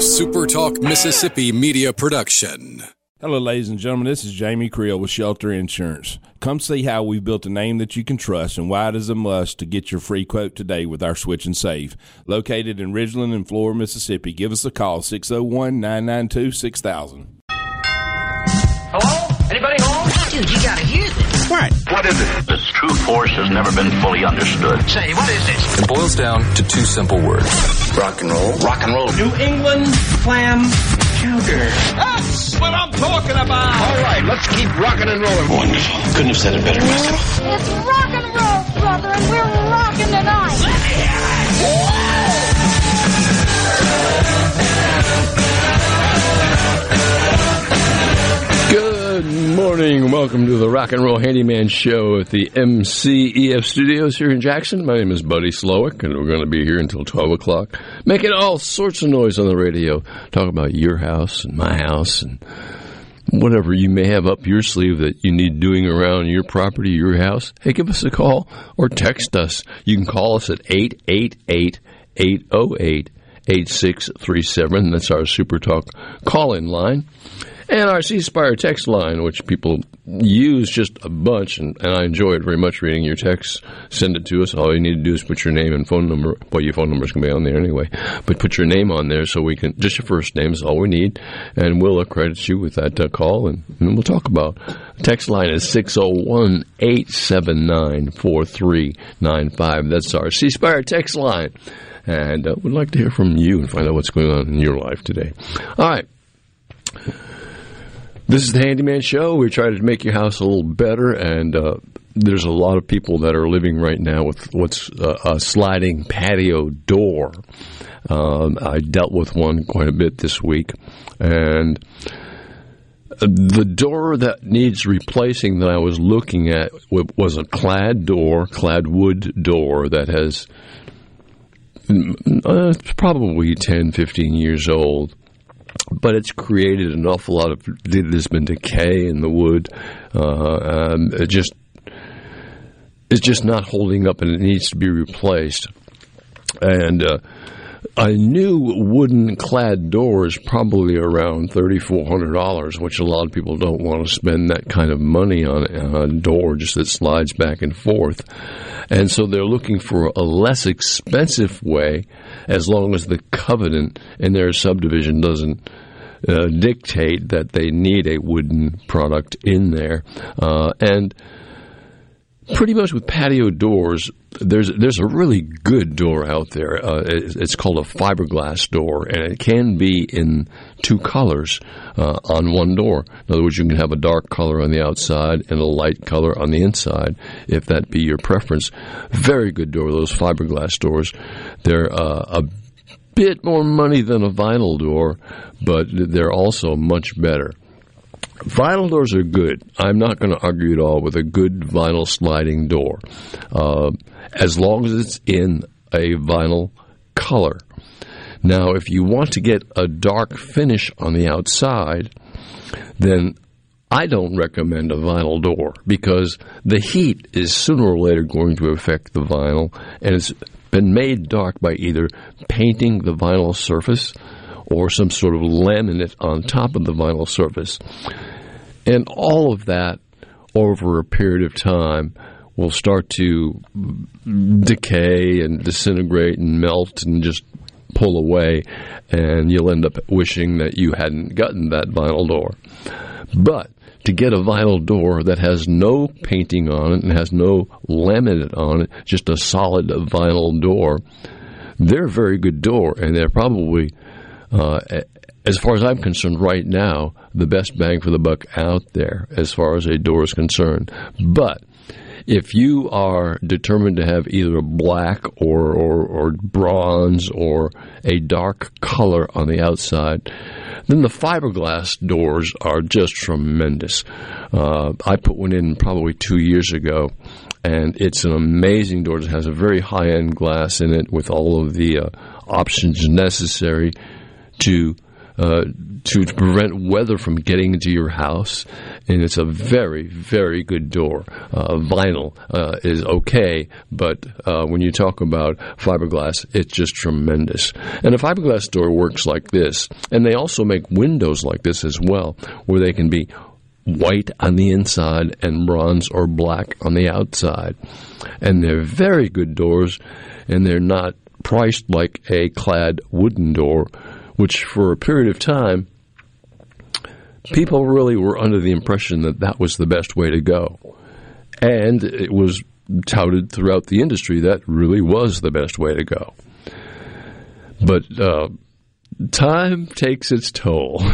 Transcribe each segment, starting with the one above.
a Super Talk Mississippi media production. Hello, ladies and gentlemen. This is Jamie Creel with Shelter Insurance. Come see how we've built a name that you can trust and why it is a must to get your free quote today with our Switch and Save. Located in Ridgeland and Flora, Mississippi. Give us a call 601 992 6000. Hello? Anybody home? Dude, you gotta hear this. What? What is it? This true force has never been fully understood. Say, what is this? It boils down to two simple words. Rock and roll. Rock and roll. New England clam chowder. That's what I'm talking about. All right, let's keep rocking and rolling. Wonderful. Couldn't have said it better myself. It's rock and roll, brother, and we're rocking tonight. Let Good morning. Welcome to the Rock and Roll Handyman Show at the MCEF Studios here in Jackson. My name is Buddy Slowick, and we're going to be here until 12 o'clock, making all sorts of noise on the radio, talking about your house and my house and whatever you may have up your sleeve that you need doing around your property, your house. Hey, give us a call or text us. You can call us at 888 808 8637. That's our Super Talk call in line. And our C Spire text line, which people use just a bunch, and, and I enjoy it very much reading your texts. Send it to us. All you need to do is put your name and phone number. Well, your phone number's going to be on there anyway. But put your name on there so we can, just your first name is all we need. And we'll accredit you with that uh, call, and, and we'll talk about. Text line is 601 879 4395. That's our C Spire text line. And uh, we'd like to hear from you and find out what's going on in your life today. All right. This is the Handyman Show. We try to make your house a little better, and uh, there's a lot of people that are living right now with what's uh, a sliding patio door. Um, I dealt with one quite a bit this week, and the door that needs replacing that I was looking at was a clad door, clad wood door that has uh, probably 10, 15 years old but it's created an awful lot of there's been decay in the wood. Uh, um, it just it's just not holding up, and it needs to be replaced. And uh, I knew wooden clad doors probably around thirty four hundred dollars, which a lot of people don't want to spend that kind of money on a door just that slides back and forth. And so they're looking for a less expensive way, as long as the covenant in their subdivision doesn't uh, dictate that they need a wooden product in there. Uh, and pretty much with patio doors, there's there's a really good door out there. Uh, it's called a fiberglass door, and it can be in two colors uh, on one door. In other words, you can have a dark color on the outside and a light color on the inside, if that be your preference. Very good door. Those fiberglass doors. They're uh, a bit more money than a vinyl door, but they're also much better. Vinyl doors are good. I'm not going to argue at all with a good vinyl sliding door, uh, as long as it's in a vinyl color. Now, if you want to get a dark finish on the outside, then I don't recommend a vinyl door because the heat is sooner or later going to affect the vinyl, and it's been made dark by either painting the vinyl surface or some sort of laminate on top of the vinyl surface. And all of that over a period of time will start to decay and disintegrate and melt and just pull away, and you'll end up wishing that you hadn't gotten that vinyl door. But to get a vinyl door that has no painting on it and has no laminate on it, just a solid vinyl door, they're a very good door, and they're probably, uh, as far as I'm concerned, right now, the best bang for the buck out there as far as a door is concerned. But if you are determined to have either a black or, or, or bronze or a dark color on the outside, then the fiberglass doors are just tremendous. Uh, I put one in probably two years ago, and it's an amazing door. It has a very high end glass in it with all of the uh, options necessary to uh, to prevent weather from getting into your house. And it's a very, very good door. Uh, vinyl uh, is okay, but uh, when you talk about fiberglass, it's just tremendous. And a fiberglass door works like this. And they also make windows like this as well, where they can be white on the inside and bronze or black on the outside. And they're very good doors, and they're not priced like a clad wooden door, which for a period of time, people really were under the impression that that was the best way to go. And it was touted throughout the industry that really was the best way to go. But uh, time takes its toll.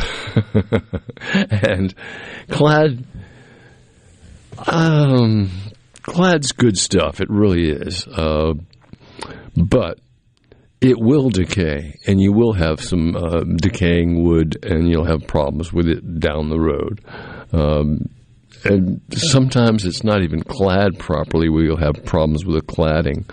and Clad, um, Clad's good stuff. It really is. Uh, but it will decay, and you will have some uh, decaying wood, and you'll have problems with it down the road. Um, and sometimes it's not even clad properly where you'll have problems with the cladding.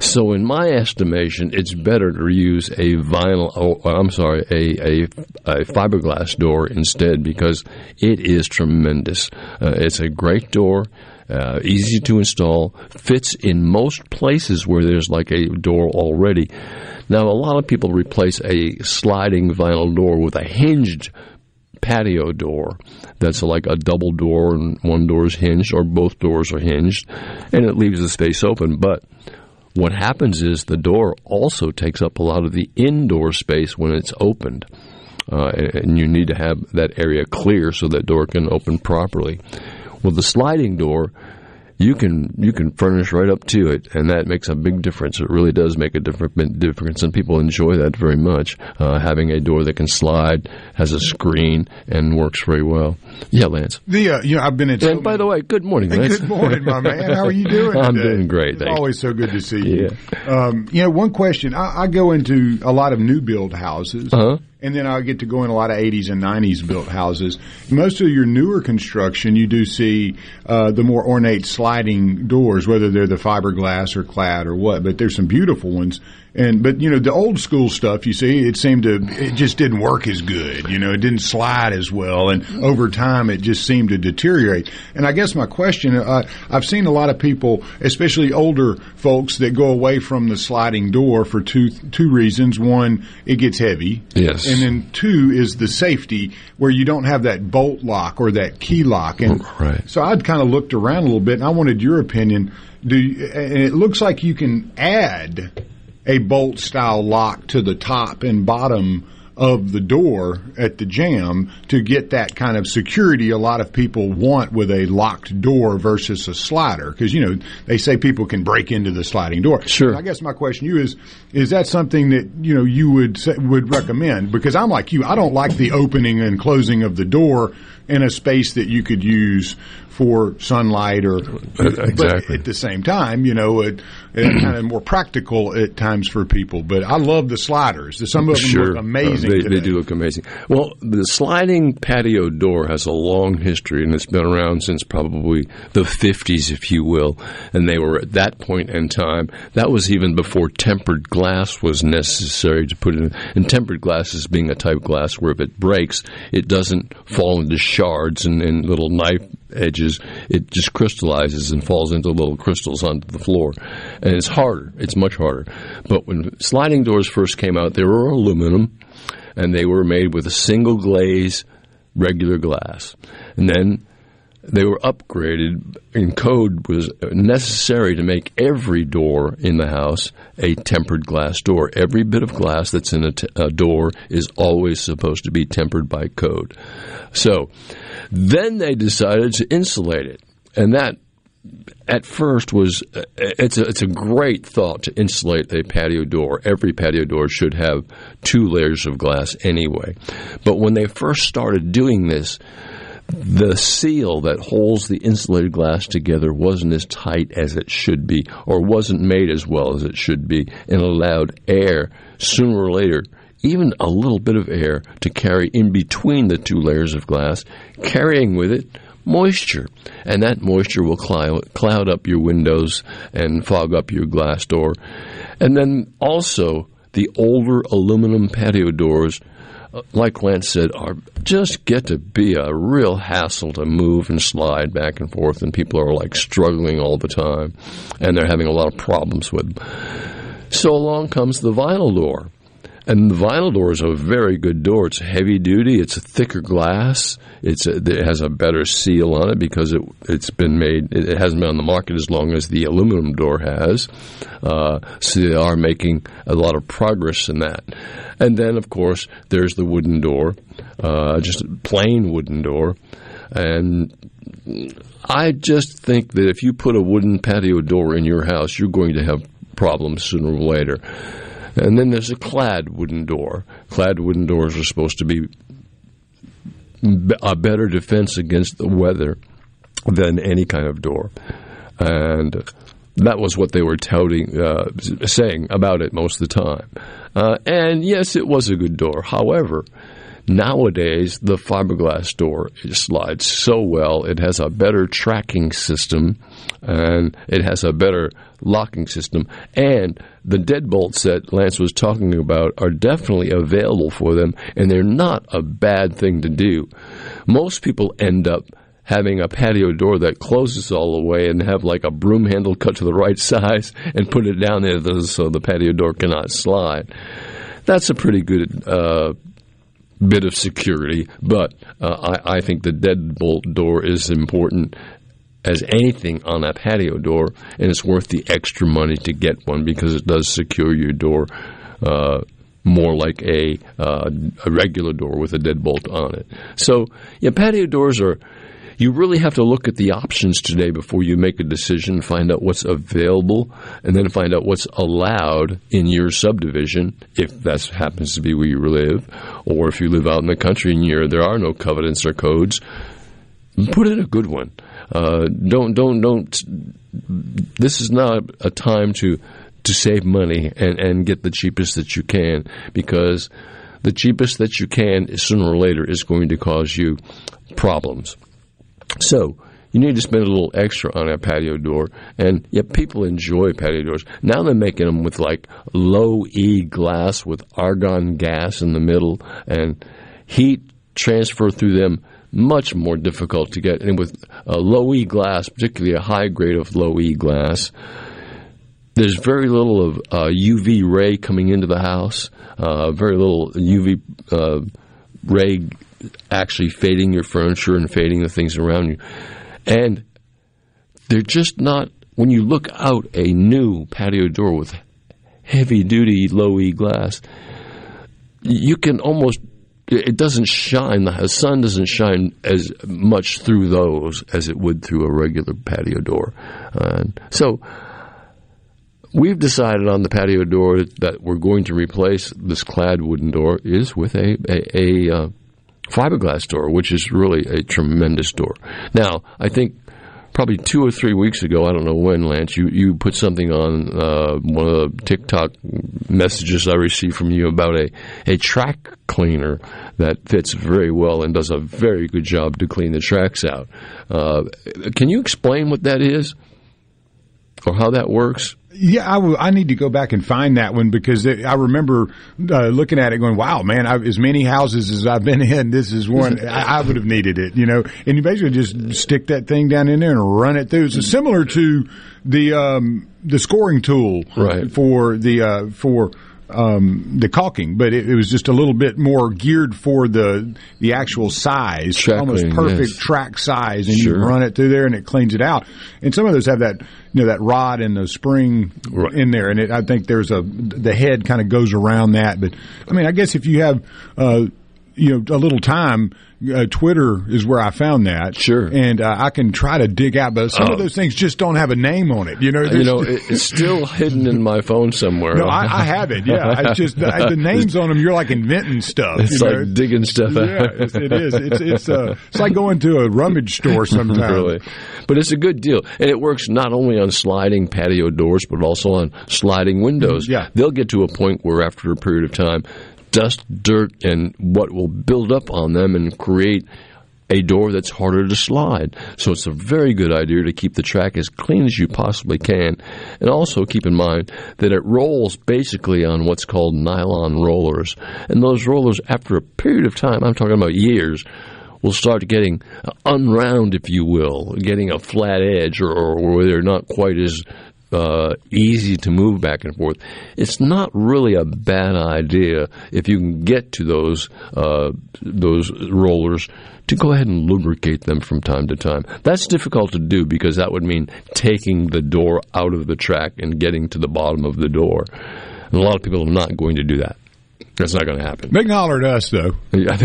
So, in my estimation, it's better to use a vinyl, oh, I'm sorry, a, a, a, fiberglass door instead because it is tremendous. Uh, it's a great door. Uh, easy to install, fits in most places where there's like a door already. Now, a lot of people replace a sliding vinyl door with a hinged patio door that's like a double door and one door is hinged or both doors are hinged and it leaves the space open. But what happens is the door also takes up a lot of the indoor space when it's opened. Uh, and you need to have that area clear so that door can open properly. Well, the sliding door, you can you can furnish right up to it, and that makes a big difference. It really does make a different difference, and people enjoy that very much. Uh, having a door that can slide, has a screen, and works very well. Yeah, Lance. The uh, you know I've been at. And by the way, good morning, Lance. Good morning, my man. How are you doing? I'm today? doing great. It's thanks. always so good to see you. Yeah. Um, you know, one question. I, I, go into a lot of new build houses. Uh-huh and then I get to go in a lot of 80s and 90s built houses. Most of your newer construction, you do see uh, the more ornate sliding doors, whether they're the fiberglass or clad or what. But there's some beautiful ones. And but you know the old school stuff, you see, it seemed to it just didn't work as good. You know, it didn't slide as well, and over time it just seemed to deteriorate. And I guess my question, uh, I've seen a lot of people, especially older folks, that go away from the sliding door for two two reasons. One, it gets heavy. Yes. And then two is the safety where you don't have that bolt lock or that key lock. And right. so I'd kind of looked around a little bit, and I wanted your opinion. Do you, and it looks like you can add a bolt style lock to the top and bottom of the door at the jamb to get that kind of security a lot of people want with a locked door versus a slider because you know they say people can break into the sliding door. Sure. I guess my question to you is is that something that you know you would say, would recommend because I'm like you I don't like the opening and closing of the door in a space that you could use for sunlight or exactly. but at the same time you know it, it kind of more practical at times for people. But I love the sliders. Some of them sure. look amazing Uh, they, they do look amazing. Well the sliding patio door has a long history and it's been around since probably the 50s if you will. And they were at that point in time that was even before tempered glass was necessary to put in. And tempered glass is being a type of glass where if it breaks it doesn't fall into shards and, and little knife edges, it just crystallizes and falls into little crystals onto the floor. And it's harder. It's much harder. But when sliding doors first came out, they were aluminum and they were made with a single glaze, regular glass. And then they were upgraded and code was necessary to make every door in the house a tempered glass door. Every bit of glass that's in a, t- a door is always supposed to be tempered by code. So then they decided to insulate it. And that at first was uh, it's a, it's a great thought to insulate a patio door. Every patio door should have two layers of glass anyway. But when they first started doing this, the seal that holds the insulated glass together wasn't as tight as it should be, or wasn't made as well as it should be, and allowed air sooner or later, even a little bit of air, to carry in between the two layers of glass, carrying with it moisture. And that moisture will cloud, up your windows and fog up your glass door. And then also, the older aluminum patio doors, like Lance said, are just get to be a real hassle to move and slide back and forth, and people are like struggling all the time, and they're having a lot of problems with them. So along comes the vinyl door. And the vinyl door is a very good door. It's heavy duty. It's a thicker glass. It's a, it has a better seal on it because it it's been made. It hasn't been on the market as long as the aluminum door has. Uh, so they are making a lot of progress in that. And then, of course, there's the wooden door, uh, just a plain wooden door, and. I just think that if you put a wooden patio door in your house, you're going to have problems sooner or later. And then there's a clad wooden door. Clad wooden doors are supposed to be a better defense against the weather than any kind of door. And that was what they were touting, uh, saying about it most of the time. Uh, and yes, it was a good door. However, Nowadays, the fiberglass door slides so well. It has a better tracking system and it has a better locking system. And the deadbolts that Lance was talking about are definitely available for them, and they're not a bad thing to do. Most people end up having a patio door that closes all the way and have like a broom handle cut to the right size and put it down there so the patio door cannot slide. That's a pretty good uh, bit of security, but uh, I, I think the deadbolt door is important as anything on that patio door, and it's worth the extra money to get one because it does secure your door uh, more like a uh, a regular door with a deadbolt on it. So, yeah, patio doors are you really have to look at the options today before you make a decision, find out what's available, and then find out what's allowed in your subdivision, if that happens to be where you live, or if you live out in the country and there are no covenants or codes. Put in a good one. Uh, don't don't don't. This is not a time to to save money and, and get the cheapest that you can because the cheapest that you can sooner or later is going to cause you problems. So you need to spend a little extra on a patio door, and yeah, people enjoy patio doors. Now they're making them with like low E glass with argon gas in the middle, and heat transfer through them much more difficult to get. And with low E glass, particularly a high grade of low E glass, there's very little of uh, UV ray coming into the house. Uh, very little UV uh, ray actually fading your furniture and fading the things around you. And they're just not, when you look out a new patio door with heavy duty low E glass, you can almost, it doesn't shine, the sun doesn't shine as much through those as it would through a regular patio door. So, we've decided on the patio door that we're going to replace this clad wooden door is with a a, a, uh, fiberglass door, which is really a tremendous door. Now, I think probably two or three weeks ago, I don't know when, Lance, you, you put something on uh, one of the TikTok messages I received from you about a, a track cleaner that fits very well and does a very good job to clean the tracks out. Uh, can you explain what that is or how that works? Yeah, I, w- I need to go back and find that one because it, I remember uh, looking at it going, wow, man, I, as many houses as I've been in, this is one I, I, would have needed it, you know. And you basically just stick that thing down in there and run it through. It's similar to the um, the scoring tool right. for the uh, for um, the caulking, but it, it, was just a little bit more geared for the the actual size, Track almost perfect yes. track size, and Sure. you run it through there and it cleans it out. And some of those have that you know that rod and the spring Right. in there, and it, I think there's a the head kind of goes around that. But I mean, I guess if you have uh, you know a little time. Uh, Twitter is where I found that. Sure. and uh, I can try to dig out, but some Oh. of those things just don't have a name on it. You know, You know, it's still hidden in my phone somewhere. no, I, I have it. Yeah, it's just the, the names on them. You're like inventing stuff. It's like know? digging stuff Yeah, out. it's, it is. It's it's uh, it's like going to a rummage store sometimes. really. But it's a good deal. And it works not only on sliding patio doors, but also on sliding windows. Yeah. They'll get to a point where, after a period of time, dust, dirt, and what will build up on them and create a door that's harder to slide. So it's a very good idea to keep the track as clean as you possibly can. And also keep in mind that it rolls basically on what's called nylon rollers. And those rollers, after a period of time, I'm talking about years, will start getting unround, if you will, getting a flat edge, or, or where they're not quite as uh, easy to move back and forth. It's not really a bad idea if you can get to those uh, those rollers to go ahead and lubricate them from time to time. That's difficult to do because that would mean taking the door out of the track and getting to the bottom of the door. And a lot of people are not going to do that. That's not going to happen. They can holler at us, though. Yeah,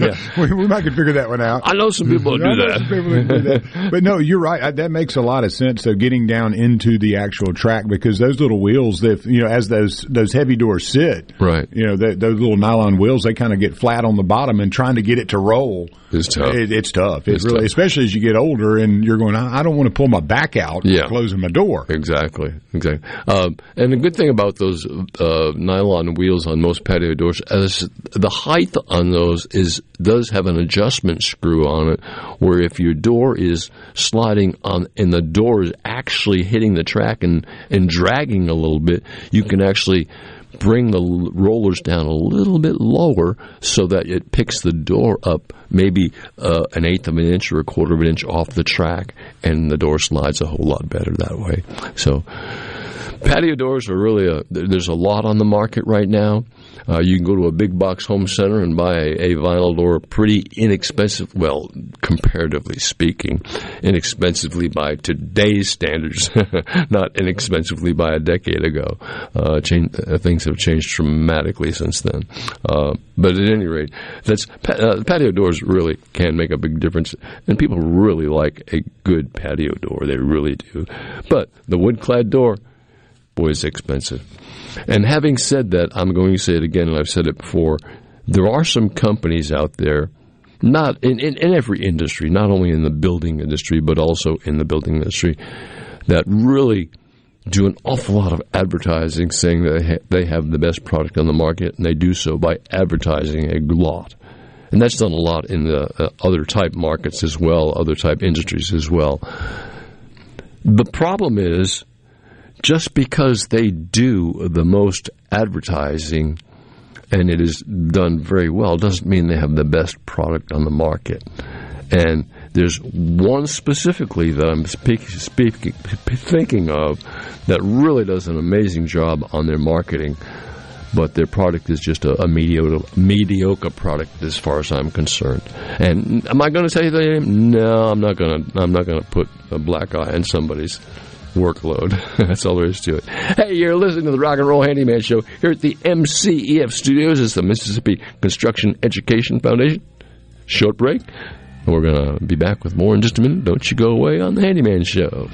yeah. we, we, might could figure that one out. I know some people do that. do that. But no, you're right. That makes a lot of sense. So getting down into the actual track because those little wheels, if you know, as those those heavy doors sit, right? You know, the, those little nylon wheels, they kind of get flat on the bottom, and trying to get it to roll is tough. It, it's tough. It it's really, tough. especially as you get older and you're going. I, I don't want to pull my back out. Yeah. closing my door. Exactly. Exactly. Um, and the good thing about those uh, nylon wheels on most patio doors is the height on those is does have an adjustment screw on it, where if your door is sliding on and the door is actually hitting the track and and dragging a little bit, you can actually bring the rollers down a little bit lower so that it picks the door up maybe uh, an eighth of an inch or a quarter of an inch off the track, and the door slides a whole lot better that way. So, patio doors are really a there's a lot on the market right now. Uh, you can go to a big box home center and buy a, a, vinyl door pretty inexpensive. Well, comparatively speaking, inexpensively by today's standards, not inexpensively by a decade ago. Uh, change, uh, things have changed dramatically since then. Uh, but at any rate, that's uh, patio doors really can make a big difference, and people really like a good patio door. They really do. But the wood clad door, boy, expensive. And having said that, I'm going to say it again, and I've said it before. There are some companies out there, not in, in, in, every industry, not only in the building industry, but also in the building industry, that really do an awful lot of advertising saying that they, they have the best product on the market, and they do so by advertising a lot. And that's done a lot in the uh, other type markets as well, other type industries as well. The problem is, just because they do the most advertising and it is done very well doesn't mean they have the best product on the market. And there's one specifically that I'm speak, thinking of that really does an amazing job on their marketing, but their product is just a, a mediocre, mediocre product as far as I'm concerned. And am I going to you the name? No, I'm not going to. I'm not going to put a black eye on somebody's workload. That's all there is to it. Hey, you're listening to the Rock and Roll Handyman Show here at the MCEF Studios. It's the Mississippi Construction Education Foundation. Short break. We're going to be back with more in just a minute. Don't you go away on the Handyman Show.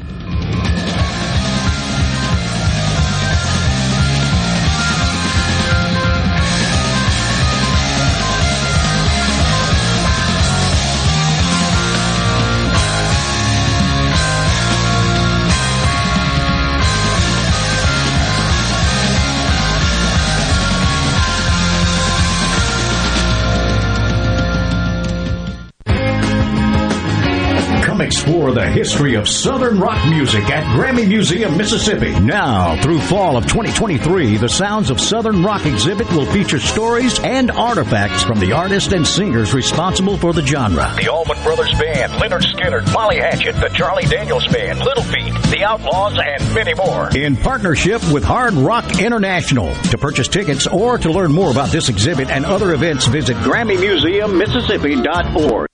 Explore the history of Southern rock music at Grammy Museum, Mississippi. Now, through fall of 2023, the Sounds of Southern Rock exhibit will feature stories and artifacts from the artists and singers responsible for the genre. The Allman Brothers Band, Lynyrd Skynyrd, Molly Hatchet, the Charlie Daniels Band, Little Feat, The Outlaws, and many more. In partnership with Hard Rock International. To purchase tickets or to learn more about this exhibit and other events, visit GrammyMuseumMississippi.org.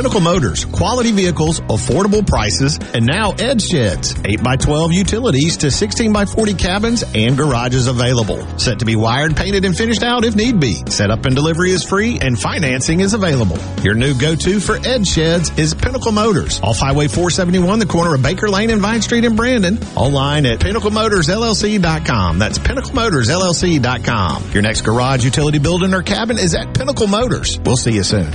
Pinnacle Motors, quality vehicles, affordable prices, and now Ed Sheds, 8x12 utilities to 16x40 cabins and garages available. Set to be wired, painted, and finished out if need be. Setup and delivery is free and financing is available. Your new go-to for Ed Sheds is Pinnacle Motors, off Highway 471, the corner of Baker Lane and Vine Street in Brandon. Online at pinnaclemotorsllc.com. That's pinnaclemotorsllc.com. Your next garage, utility building, or cabin is at Pinnacle Motors. We'll see you soon.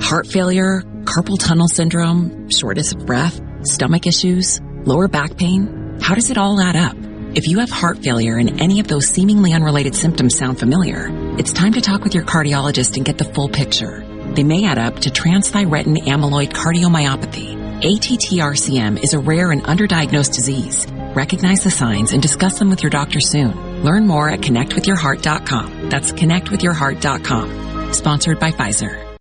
Heart failure, carpal tunnel syndrome, shortness of breath, stomach issues, lower back pain. How does it all add up? If you have heart failure and any of those seemingly unrelated symptoms sound familiar, it's time to talk with your cardiologist and get the full picture. They may add up to transthyretin amyloid cardiomyopathy. ATTRCM is a rare and underdiagnosed disease. Recognize the signs and discuss them with your doctor soon. Learn more at connectwithyourheart.com. That's connectwithyourheart.com. Sponsored by Pfizer.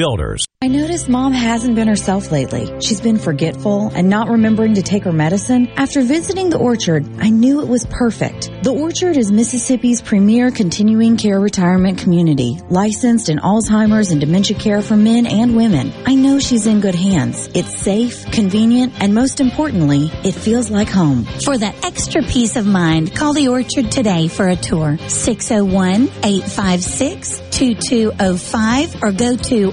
Builders. I noticed mom hasn't been herself lately. She's been forgetful and not remembering to take her medicine. After visiting the orchard, I knew it was perfect. The orchard is Mississippi's premier continuing care retirement community, licensed in Alzheimer's and dementia care for men and women. I know she's in good hands. It's safe, convenient, and most importantly, it feels like home. For that extra peace of mind, call the orchard today for a tour. 601 856 2205 or go to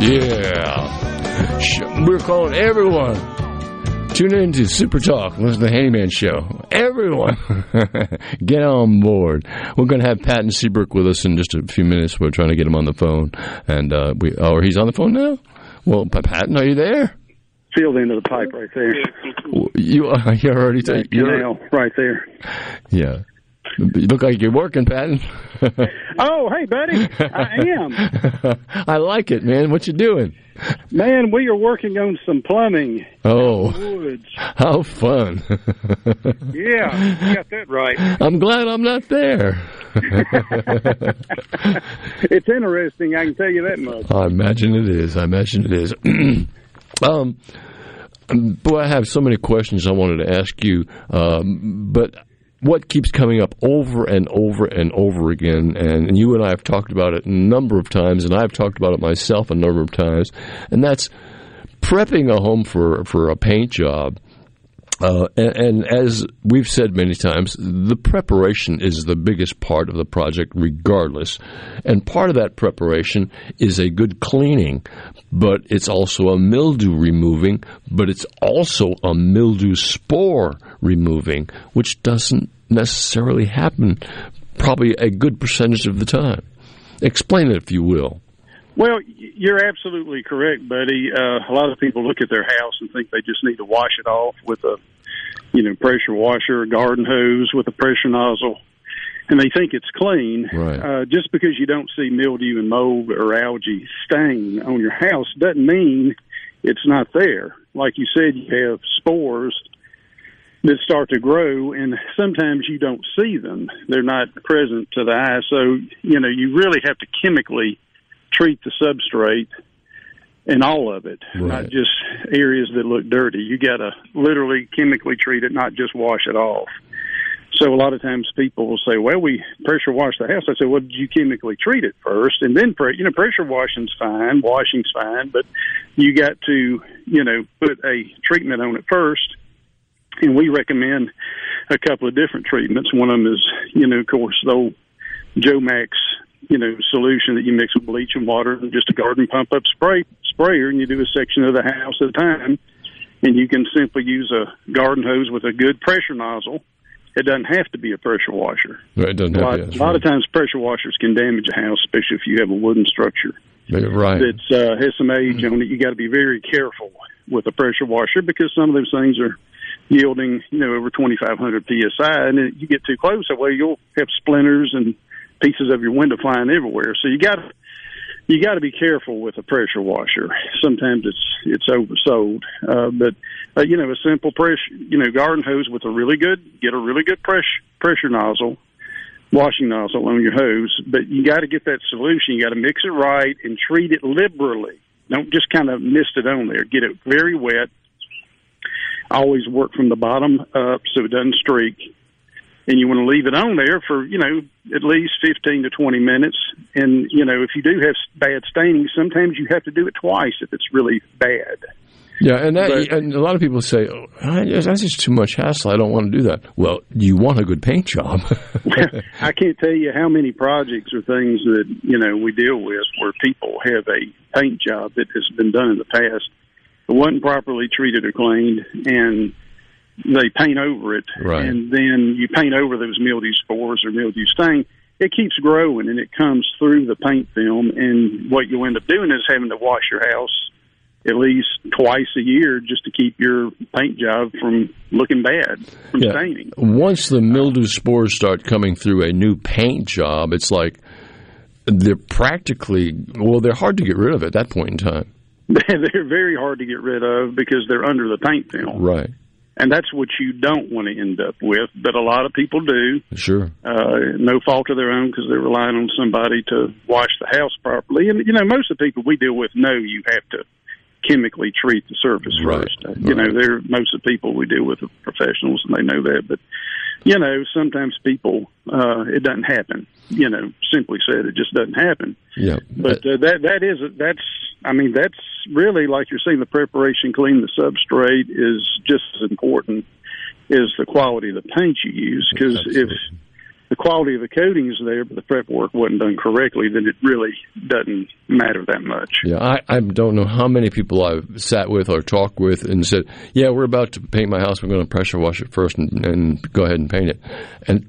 Yeah. We're calling everyone. Tune in to Super Talk. Listen to the Handyman Show. Everyone, get on board. We're going to have Patton Seabrook with us in just a few minutes. We're trying to get him on the phone. And, uh, we, oh, he's on the phone now? Well, Patton, are you there? Field end of the pipe right there. You, uh, you already, t- canal right there. Yeah. You look like you're working, Patton. oh, hey, buddy. I am. I like it, man. What you doing? Man, we are working on some plumbing. Oh, woods. how fun! yeah, you got that right. I'm glad I'm not there. it's interesting. I can tell you that much. I imagine it is. I imagine it is. um, boy, I have so many questions I wanted to ask you, um, but what keeps coming up over and over and over again, and you and I have talked about it a number of times, and I've talked about it myself a number of times, and that's prepping a home for for a paint job. Uh, and, and, as we've said many times, the preparation is the biggest part of the project, regardless. And part of that preparation is a good cleaning, but it's also a mildew removing, but it's also a mildew spore removing, which doesn't necessarily happen probably a good percentage of the time. Explain it, if you will. Well, you're absolutely correct, buddy. Uh, a lot of people look at their house and think they just need to wash it off with a you know, pressure washer, a garden hose with a pressure nozzle, and they think it's clean. Right. Uh, just because you don't see mildew and mold or algae stain on your house doesn't mean it's not there. Like you said, you have spores that start to grow, and sometimes you don't see them. They're not present to the eye. So, you know, you really have to chemically treat the substrate and all of it, Right. not just areas that look dirty. You got to literally chemically treat it, not just wash it off. So a lot of times people will say, "Well, we pressure wash the house." I say, "Well, did you chemically treat it first, and then pre- you know pressure washing's fine, washing's fine, but you got to you know put a treatment on it first." And we recommend a couple of different treatments. One of them is, you know, of course, the old Jomax, you know, solution that you mix with bleach and water and just a garden pump up spray sprayer, and you do a section of the house at a time. And you can simply use a garden hose with a good pressure nozzle. It doesn't have to be a pressure washer. Right, it doesn't A have to, a lot of times, pressure washers can damage a house, especially if you have a wooden structure right. Right. that uh, has some age on it. You got to be very careful with a pressure washer because some of those things are yielding, you know, over 2,500 psi, and you get too close, that way you'll have splinters and pieces of your window flying everywhere. So you got you got to be careful with a pressure washer. Sometimes it's it's oversold, uh, but uh, you know, a simple pressure, you know, garden hose with a really good get a really good pressure pressure nozzle washing nozzle on your hose, but you got to get that solution. You got to mix it right and treat it liberally. Don't just kind of mist it on there. Get it very wet. Always work from the bottom up so it doesn't streak. And you want to leave it on there for, you know, at least 15 to 20 minutes. And, you know, if you do have bad staining, sometimes you have to do it twice if it's really bad. Yeah, and that, But- and a lot of people say, oh, "That's just too much hassle. I don't want to do that." Well, you want a good paint job. I can't tell you how many projects or things that you know we deal with where people have a paint job that has been done in the past, it wasn't properly treated or cleaned, and they paint over it, Right. and then you paint over those mildew spores or mildew stain. It keeps growing and it comes through the paint film, and what you end up doing is having to wash your house at least twice a year just to keep your paint job from looking bad from Yeah. staining. Once the mildew spores start coming through a new paint job, it's like they're practically well, they're hard to get rid of at that point in time. they're very hard to get rid of because they're under the paint film. Right. And that's what you don't want to end up with, but a lot of people do. Sure. Uh, no fault of their own because they're relying on somebody to wash the house properly. And, you know, most of the people we deal with know you have to chemically treat the surface Right. first. Uh, You know, they're most of the people we deal with are professionals and they know that. But, you know, sometimes people, uh, it doesn't happen. You know, simply said, it just doesn't happen. Yeah. But uh, that that is that's I mean that's really like you're saying the preparation, clean the substrate is just as important as the quality of the paint you use because if the quality of the coating is there but the prep work wasn't done correctly, then it really doesn't matter that much. Yeah, I, I don't know how many people I've sat with or talked with and said, "Yeah, we're about to paint my house. We're going to pressure wash it first and, and go ahead and paint it." And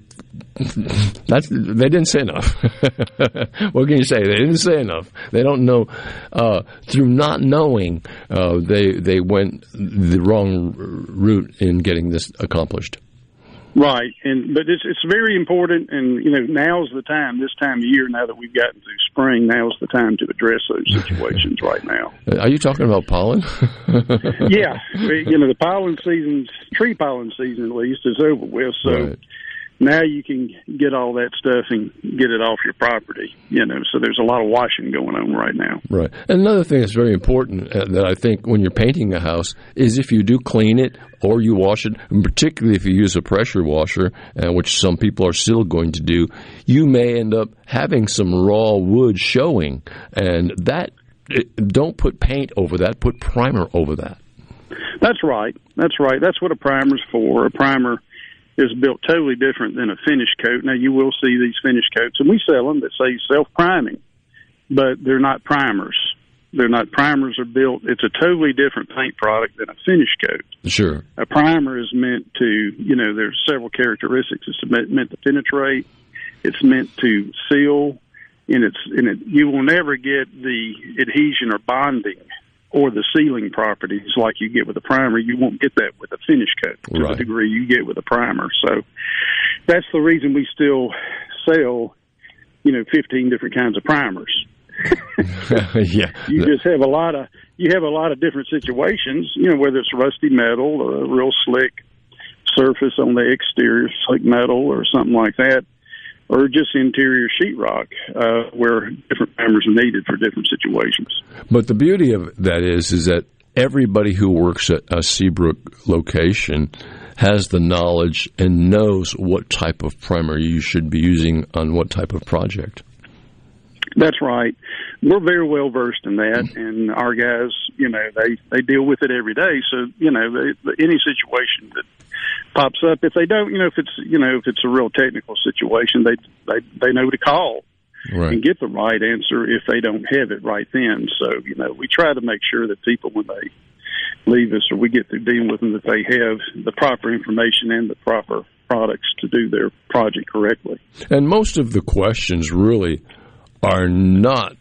that's they didn't say enough. what can you say? They didn't say enough. They don't know. Uh, through not knowing, uh, they they went the wrong route in getting this accomplished. Right, and but it's it's very important, and you know now's the time. This time of year, now that we've gotten through spring, now's the time to address those situations. right now. Uh, Are you talking about pollen? yeah, you know the pollen season, tree pollen season at least, is over with. So Right. now you can get all that stuff and get it off your property. You know, so there's a lot of washing going on right now. Right. And another thing that's very important uh, that I think when you're painting a house is if you do clean it or you wash it, and particularly if you use a pressure washer, uh, which some people are still going to do, you may end up having some raw wood showing, and that don't put paint over that. Put primer over that. That's right. That's right. That's what a primer's for. A primer is built totally different than a finish coat. Now you will see these finish coats, and we sell them that say self priming, but they're not primers. They're not primers are built. It's a totally different paint product than a finish coat. Sure. A primer is meant to, you know, there's several characteristics. It's meant, meant to penetrate. It's meant to seal, and it's and it, you will never get the adhesion or bonding or the sealing properties like you get with a primer. You won't get that with a finish coat to Right. the degree you get with a primer. So that's the reason we still sell, you know, 15 different kinds of primers. yeah. You just have a lot of you have a lot of different situations. You know, whether it's rusty metal or a real slick surface on the exterior, slick metal or something like that, or just interior sheetrock, uh, where different primers are needed for different situations. But the beauty of that is, is that everybody who works at a Seabrook location has the knowledge and knows what type of primer you should be using on what type of project. That's right. We're very well versed in that, mm-hmm. and our guys, you know, they they deal with it every day. So you know, they, any situation that pops up, if they don't, you know, if it's you know, if it's a real technical situation, they they they know to call Right. and get the right answer if they don't have it right then. So you know, we try to make sure that people when they leave us or we get through dealing with them that they have the proper information and the proper products to do their project correctly. And most of the questions really are not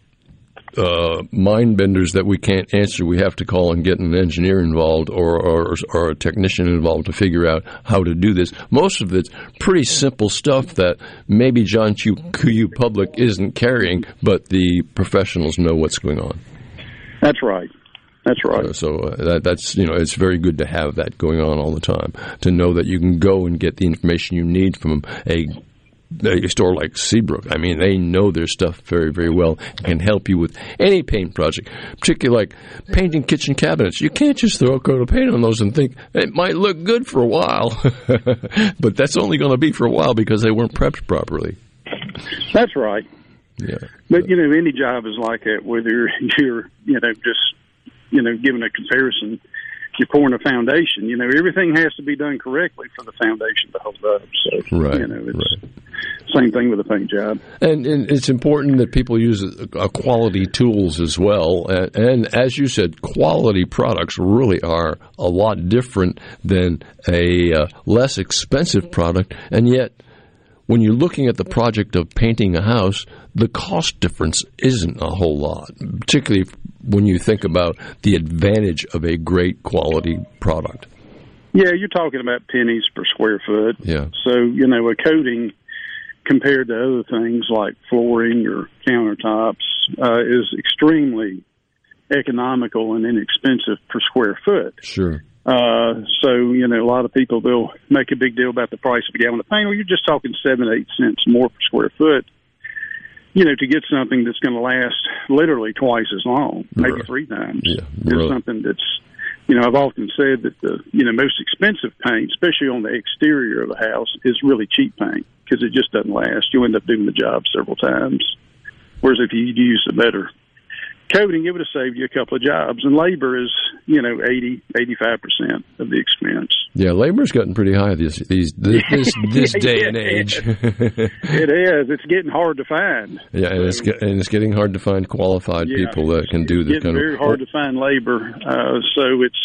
uh, mind benders that we can't answer. We have to call and get an engineer involved or, or, or a technician involved to figure out how to do this. Most of it's pretty simple stuff that maybe John Q, QU Public isn't carrying, but the professionals know what's going on. That's right. That's right. Uh, so uh, that, that's you know it's very good to have that going on all the time to know that you can go and get the information you need from a a store like Seabrook. I mean, they know their stuff very, very well and can help you with any paint project, particularly like painting kitchen cabinets. You can't just throw a coat of paint on those and think it might look good for a while, but that's only going to be for a while because they weren't prepped properly. That's right. Yeah. But you know, any job is like that. Whether you're, you're you know just you know giving a comparison, you're pouring a foundation. You know, everything has to be done correctly for the foundation to hold up. So Right, you know, it's same thing with a paint job. And, and it's important that people use uh, quality tools as well. And, and as you said, quality products really are a lot different than a uh, less expensive product. And yet, when you're looking at the project of painting a house, the cost difference isn't a whole lot, particularly when you think about the advantage of a great quality product. Yeah, you're talking about pennies per square foot. Yeah. So you know, a coating compared to other things like flooring or countertops uh, is extremely economical and inexpensive per square foot. Sure. Uh, so, you know, a lot of people, they'll make a big deal about the price of a gallon of paint. Well, you're just talking seven, eight cents more per square foot, you know, to get something that's going to last literally twice as long, maybe Right. three times. Yeah, It's really. something that's, you know, I've often said that the, you know, most expensive paint, especially on the exterior of the house, is really cheap paint because it just doesn't last. You end up doing the job several times. Whereas if you use a better coating, it would have saved you a couple of jobs. And labor is, you know, 80, 85% of the expense. Yeah, labor's gotten pretty high these these this this, this day and age. It is. It's getting hard to find. Yeah, and it's and it's getting hard to find qualified Yeah. people that can do this kind very of. Very hard to find labor. Uh, so it's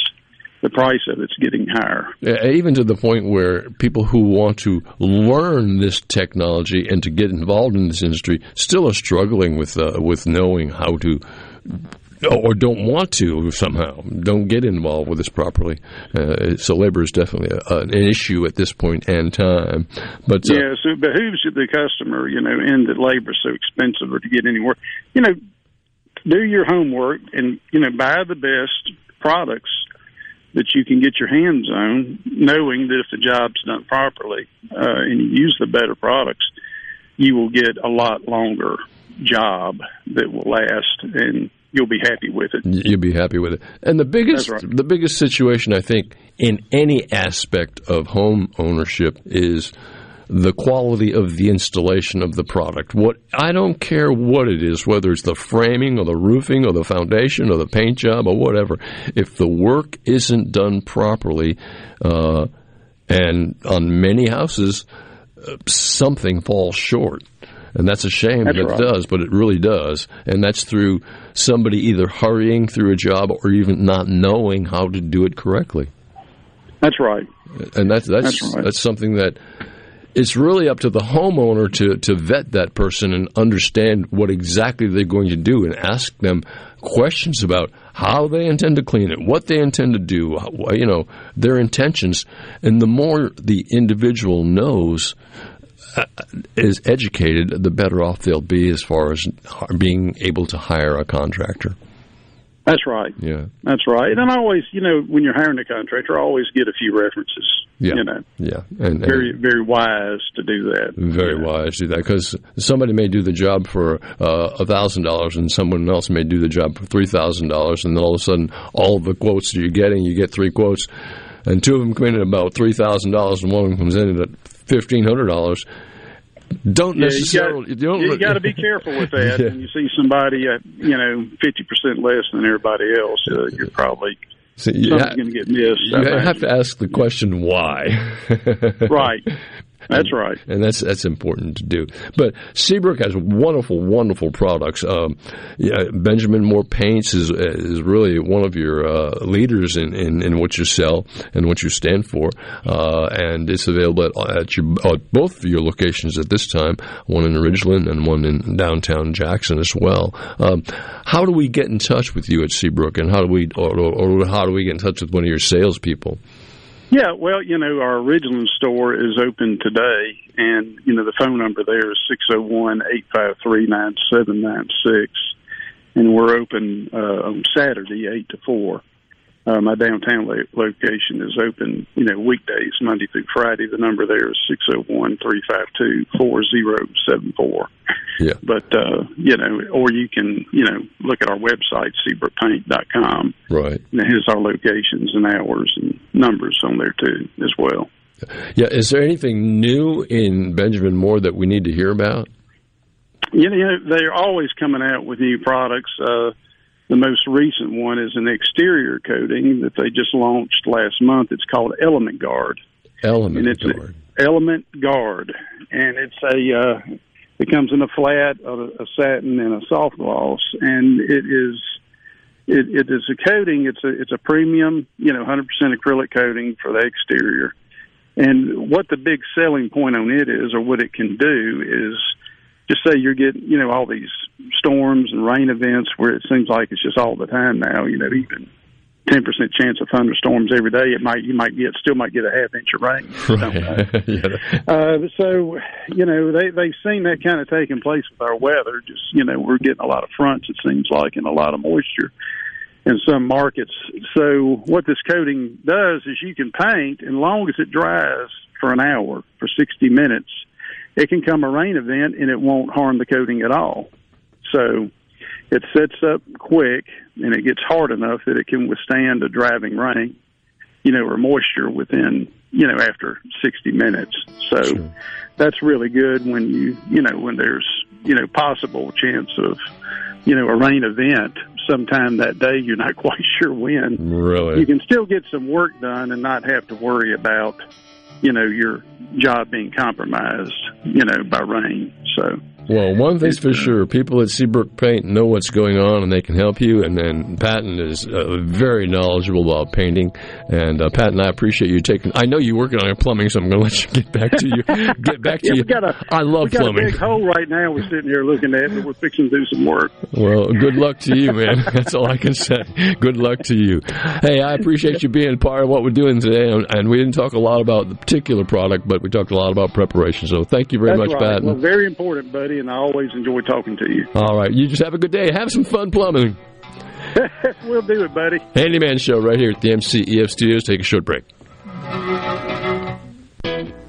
the price of it's getting higher. Yeah, even to the point where people who want to learn this technology and to get involved in this industry still are struggling with uh, with knowing how to. Or don't want to somehow, don't get involved with this properly. Uh, so labor is definitely a, an issue at this point and time. But uh, yeah, so it behooves the customer, you know, and that labor's so expensive or to get anywhere. You know, do your homework and, you know, buy the best products that you can get your hands on, knowing that if the job's done properly uh, and you use the better products, you will get a lot longer job that will last and you'll be happy with it. You'll be happy with it. And the biggest, right. the biggest situation I think in any aspect of home ownership is the quality of the installation of the product. What I don't care what it is, whether it's the framing or the roofing or the foundation or the paint job or whatever. If the work isn't done properly, uh, and on many houses, uh, something falls short. And that's a shame That's that right. it does, but it really does. And that's through somebody either hurrying through a job or even not knowing how to do it correctly. That's right. And that's that's That's right. that's something that it's really up to the homeowner to, to vet that person and understand what exactly they're going to do and ask them questions about how they intend to clean it, what they intend to do, you know, their intentions. And the more the individual knows, is educated, the better off they'll be as far as being able to hire a contractor. That's right. Yeah. That's right. And I always, you know, when you're hiring a contractor, I always get a few references. Yeah. You know. Yeah. And, and very, very wise to do that. Very wise to do that because somebody may do the job for uh, a thousand dollars, and someone else may do the job for three thousand dollars, and then all of a sudden, all the quotes that you're getting, you get three quotes, and two of them come in at about three thousand dollars, and one of them comes in at fifteen hundred dollars don't yeah, necessarily. You got, you got to be careful with that. yeah. When you see somebody at you know fifty percent less than everybody else, uh, you're probably so you something's going to get missed. You have to ask the question why. right. That's right, and that's that's important to do. But Seabrook has wonderful, wonderful products. Um, yeah, Benjamin Moore Paints is is really one of your uh, leaders in, in, in, what you sell and what you stand for, uh, and it's available at, at, your, at both of your locations at this time. One in Ridgeland and one in downtown Jackson as well. Um, how do we get in touch with you at Seabrook, and how do we or, or, or how do we get in touch with one of your salespeople? Yeah, well, you know, our Ridgeland store is open today, and you know the phone number there is six zero one eight five three nine seven nine six, and we're open uh, on Saturday eight to four. Uh, my downtown lo- location is open, you know, weekdays, Monday through Friday. The number there is six zero one three five two four zero seven four. Yeah. But, uh, you know, or you can, you know, look at our website, seabrookpaint.com. Right. And it has our locations and hours and numbers on there, too, as well. Yeah. Is there anything new in Benjamin Moore that we need to hear about? You know, they're always coming out with new products. Uh, the most recent one is an exterior coating that they just launched last month. It's called Element Guard. Element and it's Guard. Element Guard, and it's a uh, it comes in a flat, a, a satin, and a soft gloss, and it is it, it is a coating. It's a it's a premium, you know, 100% acrylic coating for the exterior. And what the big selling point on it is, or what it can do, is just say you're getting, you know, all these storms and rain events where it seems like it's just all the time now. You know, even ten percent chance of thunderstorms every day. It might you might get still might get a half inch of rain. Right. yeah. uh, so you know they they've seen that kind of taking place with our weather. Just you know we're getting a lot of fronts. It seems like and a lot of moisture in some markets. So what this coating does is you can paint, and long as it dries for an hour for sixty minutes it can come a rain event and it won't harm the coating at all. So it sets up quick and it gets hard enough that it can withstand a driving rain, you know, or moisture within, you know, after 60 minutes. So sure. that's really good when you, you know, when there's, you know, possible chance of, you know, a rain event sometime that day. You're not quite sure when. Really? You can still get some work done and not have to worry about, you know, your job being compromised, you know, by rain. So well, one thing's for sure: people at Seabrook Paint know what's going on, and they can help you. And then Patton is uh, very knowledgeable about painting. And uh, Patton, I appreciate you taking. I know you're working on your plumbing, so I'm going to let you get back to you. Get back to yeah, you. Got a, I love we got plumbing. A big hole right now. We're sitting here looking at, but we're fixing to do some work. Well, good luck to you, man. That's all I can say. Good luck to you. Hey, I appreciate you being part of what we're doing today. And we didn't talk a lot about the particular product, but we talked a lot about preparation. So thank you very That's much, right. Patton. Well, very important, buddy, and I always enjoy talking to you. All right. You just have a good day. Have some fun plumbing. we'll do it, buddy. Handyman Show right here at the MCEF Studios. Take a short break.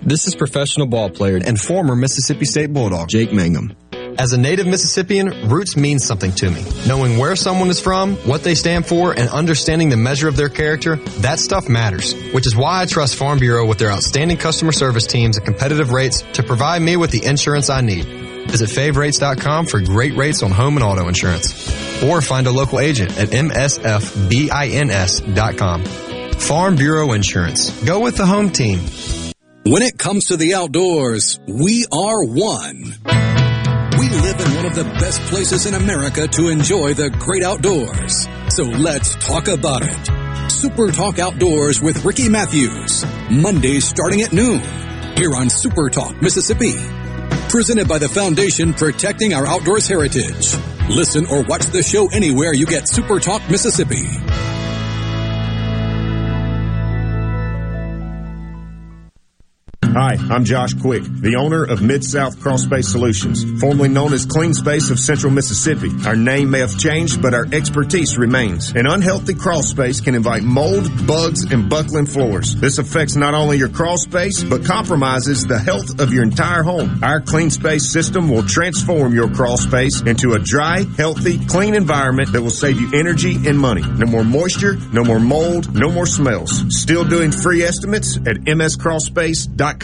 This is professional ball player and former Mississippi State Bulldog, Jake Mangum. As a native Mississippian, roots means something to me. Knowing where someone is from, what they stand for, and understanding the measure of their character, that stuff matters. Which is why I trust Farm Bureau with their outstanding customer service teams at competitive rates to provide me with the insurance I need. Visit favrates.com for great rates on home and auto insurance. Or find a local agent at msfbins.com. Farm Bureau Insurance. Go with the home team. When it comes to the outdoors, we are one. We live in one of the best places in America to enjoy the great outdoors. So let's talk about it. Super Talk Outdoors with Ricky Matthews. Mondays starting at noon. Here on Super Talk, Mississippi. Presented by the Foundation Protecting Our Outdoors Heritage. Listen or watch the show anywhere you get Super Talk Mississippi. Hi, I'm Josh Quick, the owner of Mid-South Crawl Space Solutions, formerly known as Clean Space of Central Mississippi. Our name may have changed, but our expertise remains. An unhealthy crawl space can invite mold, bugs, and buckling floors. This affects not only your crawl space, but compromises the health of your entire home. Our Clean Space system will transform your crawl space into a dry, healthy, clean environment that will save you energy and money. No more moisture, no more mold, no more smells. Still doing free estimates at mscrawlspace.com.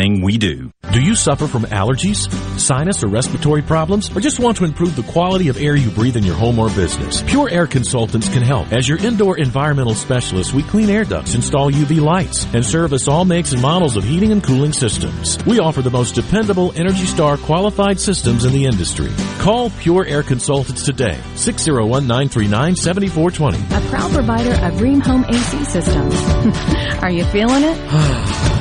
we do. Do you suffer from allergies, sinus, or respiratory problems, or just want to improve the quality of air you breathe in your home or business? Pure Air Consultants can help. As your indoor environmental specialist, we clean air ducts, install UV lights, and service all makes and models of heating and cooling systems. We offer the most dependable Energy Star qualified systems in the industry. Call Pure Air Consultants today, 601-939-7420. A proud provider of Rheem Home AC systems. Are you feeling it?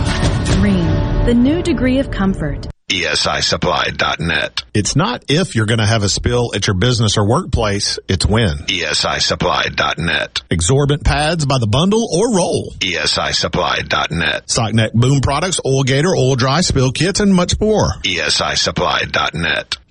Rheem, the new degree of comfort. ESISupply.net. It's not if you're going to have a spill at your business or workplace, it's when. ESISupply.net. Exorbitant pads by the bundle or roll. ESISupply.net. Sockneck boom products, oil gator, oil dry, spill kits, and much more. ESISupply.net.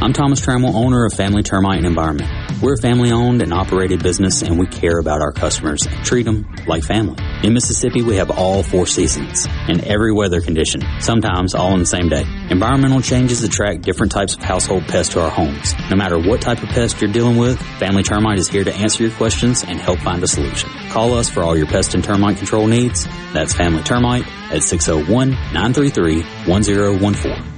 I'm Thomas Trammell, owner of Family Termite and Environment. We're a family owned and operated business and we care about our customers and treat them like family. In Mississippi, we have all four seasons and every weather condition, sometimes all in the same day. Environmental changes attract different types of household pests to our homes. No matter what type of pest you're dealing with, Family Termite is here to answer your questions and help find a solution. Call us for all your pest and termite control needs. That's Family Termite at 601 933 1014.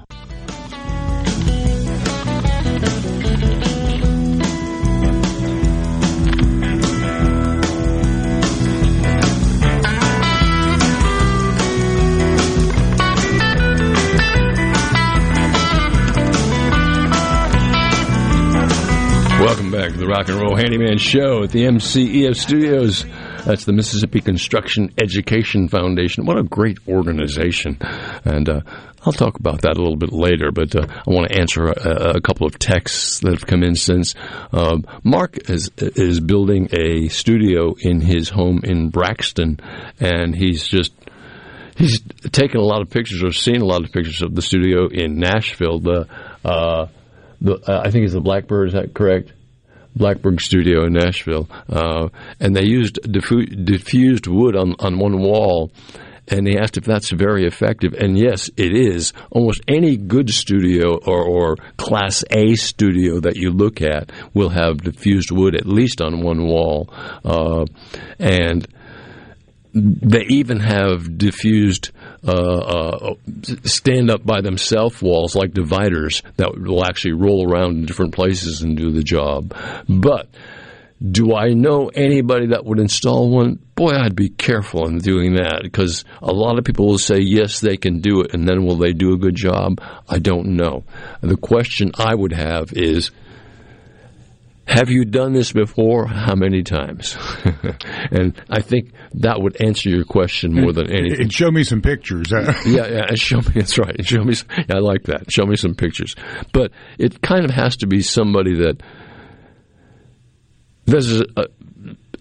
Welcome back to the Rock and Roll Handyman Show at the MCEF Studios. That's the Mississippi Construction Education Foundation. What a great organization. And uh, I'll talk about that a little bit later, but uh, I want to answer a, a, couple of texts that have come in since. Uh, Mark is, is building a studio in his home in Braxton, and he's just he's taken a lot of pictures or seen a lot of pictures of the studio in Nashville. The uh, the, uh, I think it's the Blackbird. Is that correct? Blackbird Studio in Nashville, uh, and they used diffu- diffused wood on on one wall. And he asked if that's very effective, and yes, it is. Almost any good studio or, or Class A studio that you look at will have diffused wood at least on one wall, uh, and they even have diffused uh, uh, stand up by themselves walls like dividers that will actually roll around in different places and do the job. But do I know anybody that would install one? Boy, I'd be careful in doing that because a lot of people will say, yes, they can do it, and then will they do a good job? I don't know. The question I would have is, have you done this before? How many times? and I think that would answer your question more than anything. And show me some pictures. yeah, yeah. Show me. That's right. Show me. Yeah, I like that. Show me some pictures. But it kind of has to be somebody that there's a,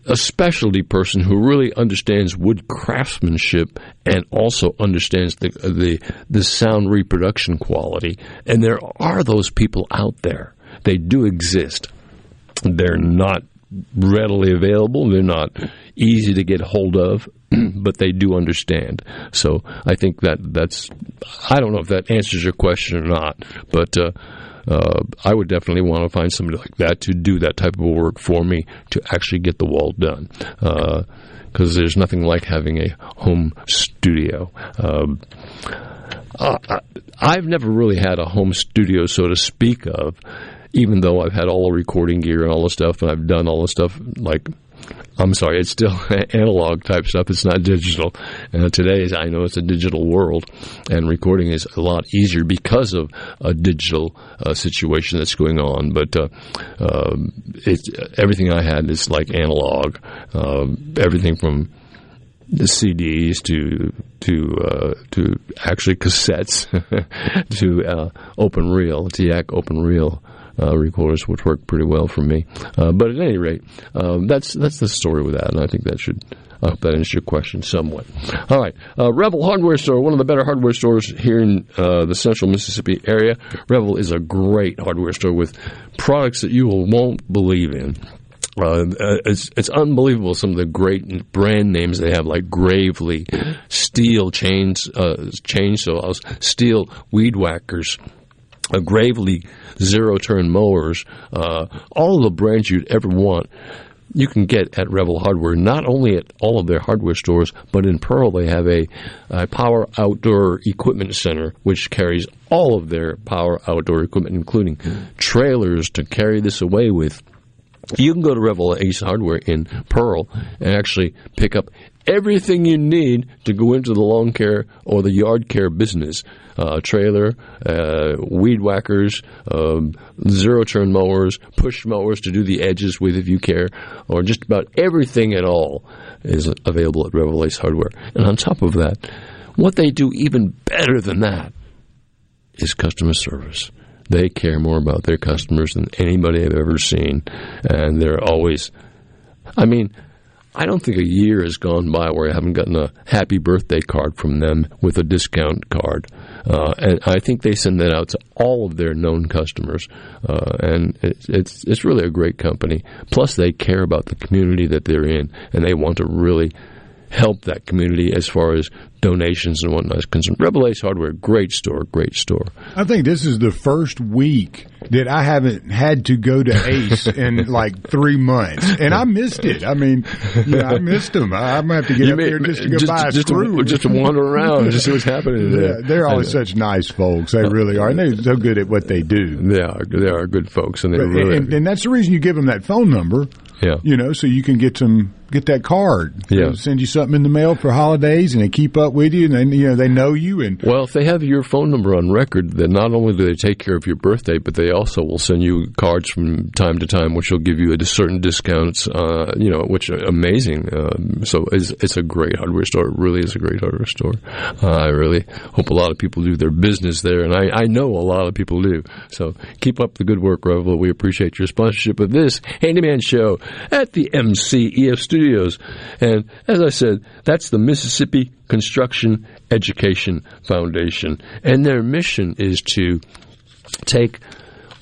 a specialty person who really understands wood craftsmanship and also understands the the the sound reproduction quality. And there are those people out there. They do exist. They're not readily available. They're not easy to get hold of, but they do understand. So I think that that's. I don't know if that answers your question or not, but. Uh, uh, I would definitely want to find somebody like that to do that type of work for me to actually get the wall done. Because uh, there's nothing like having a home studio. Um, uh, I've never really had a home studio, so to speak of, even though I've had all the recording gear and all the stuff, and I've done all the stuff like I'm sorry, it's still analog type stuff. It's not digital. And today, I know it's a digital world, and recording is a lot easier because of a digital uh, situation that's going on. But uh, um, everything I had is like analog. Um, everything from CDs to to uh, to actually cassettes to uh, open reel, TEAC open reel uh, recorders, which work pretty well for me. Uh, but at any rate, um, that's that's the story with that, and I think that should. I hope that answers your question somewhat. All right. Uh, Revell Hardware Store, one of the better hardware stores here in uh, the central Mississippi area. Revell is a great hardware store with products that you won't believe in. Uh, it's it's unbelievable some of the great brand names they have, like Gravely, Stihl chains, uh, chainsaws, Stihl weed whackers, uh, Gravely zero turn mowers, uh, all the brands you'd ever want. You can get at Revell Hardware, not only at all of their hardware stores, but in Pearl they have a, a power outdoor equipment center which carries all of their power outdoor equipment, including trailers to carry this away with. You can go to Revell Ace Hardware in Pearl and actually pick up everything you need to go into the lawn care or the yard care business. Uh, trailer, uh, weed whackers, um, zero turn mowers, push mowers to do the edges with if you care, or just about everything at all is available at Revell Ace Hardware. And on top of that, what they do even better than that is customer service. They care more about their customers than anybody I've ever seen, and they're always. I mean, I don't think a year has gone by where I haven't gotten a happy birthday card from them with a discount card. Uh, and I think they send that out to all of their known customers. Uh, and it's, it's, it's really a great company. Plus, they care about the community that they're in, and they want to really help that community as far as donations and whatnot is concerned. Revell Ace Hardware, great store, great store. I think this is the first week that I haven't had to go to Ace in like three months, and I missed it. I mean, yeah, I missed them. I'm gonna have to get You up may- there just to go just- buy a just to- just to wander around, and just see what's happening there. Yeah, they're I always such nice folks. They really are, and they're so good at what they do. They are. They are good folks, and they really. and, and that's the reason you give them that phone number. Yeah. You know, so you can get some get that card. Yeah. Send you something in the mail for holidays, and they keep up with you, and then you know they know you, and Well, if they have your phone number on record, then not only do they take care of your birthday, but they also will send you cards from time to time, which will give you a certain discounts. Uh, you know, which are amazing. Um, so it's, it's a great hardware store. It really is a great hardware store. Uh, I really hope a lot of people do their business there, and I, I know a lot of people do. So keep up the good work, Revell. We appreciate your sponsorship of this Handyman Show at the MCEF Studios. And as I said, that's the Mississippi Construction Education Foundation. And their mission is to take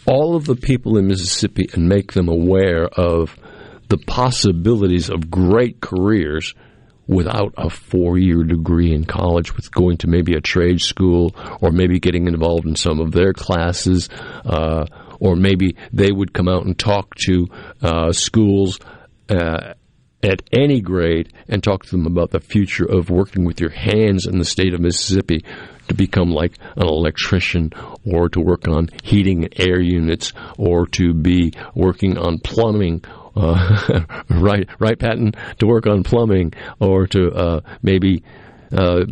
all of the people in Mississippi and make them aware of the possibilities of great careers without a four year degree in college, with going to maybe a trade school or maybe getting involved in some of their classes, uh, or maybe they would come out and talk to uh, schools. Uh, at any grade and talk to them about the future of working with your hands in the state of Mississippi to become like an electrician or to work on heating and air units or to be working on plumbing. Uh, right, right, Patton, to work on plumbing or to uh, maybe uh,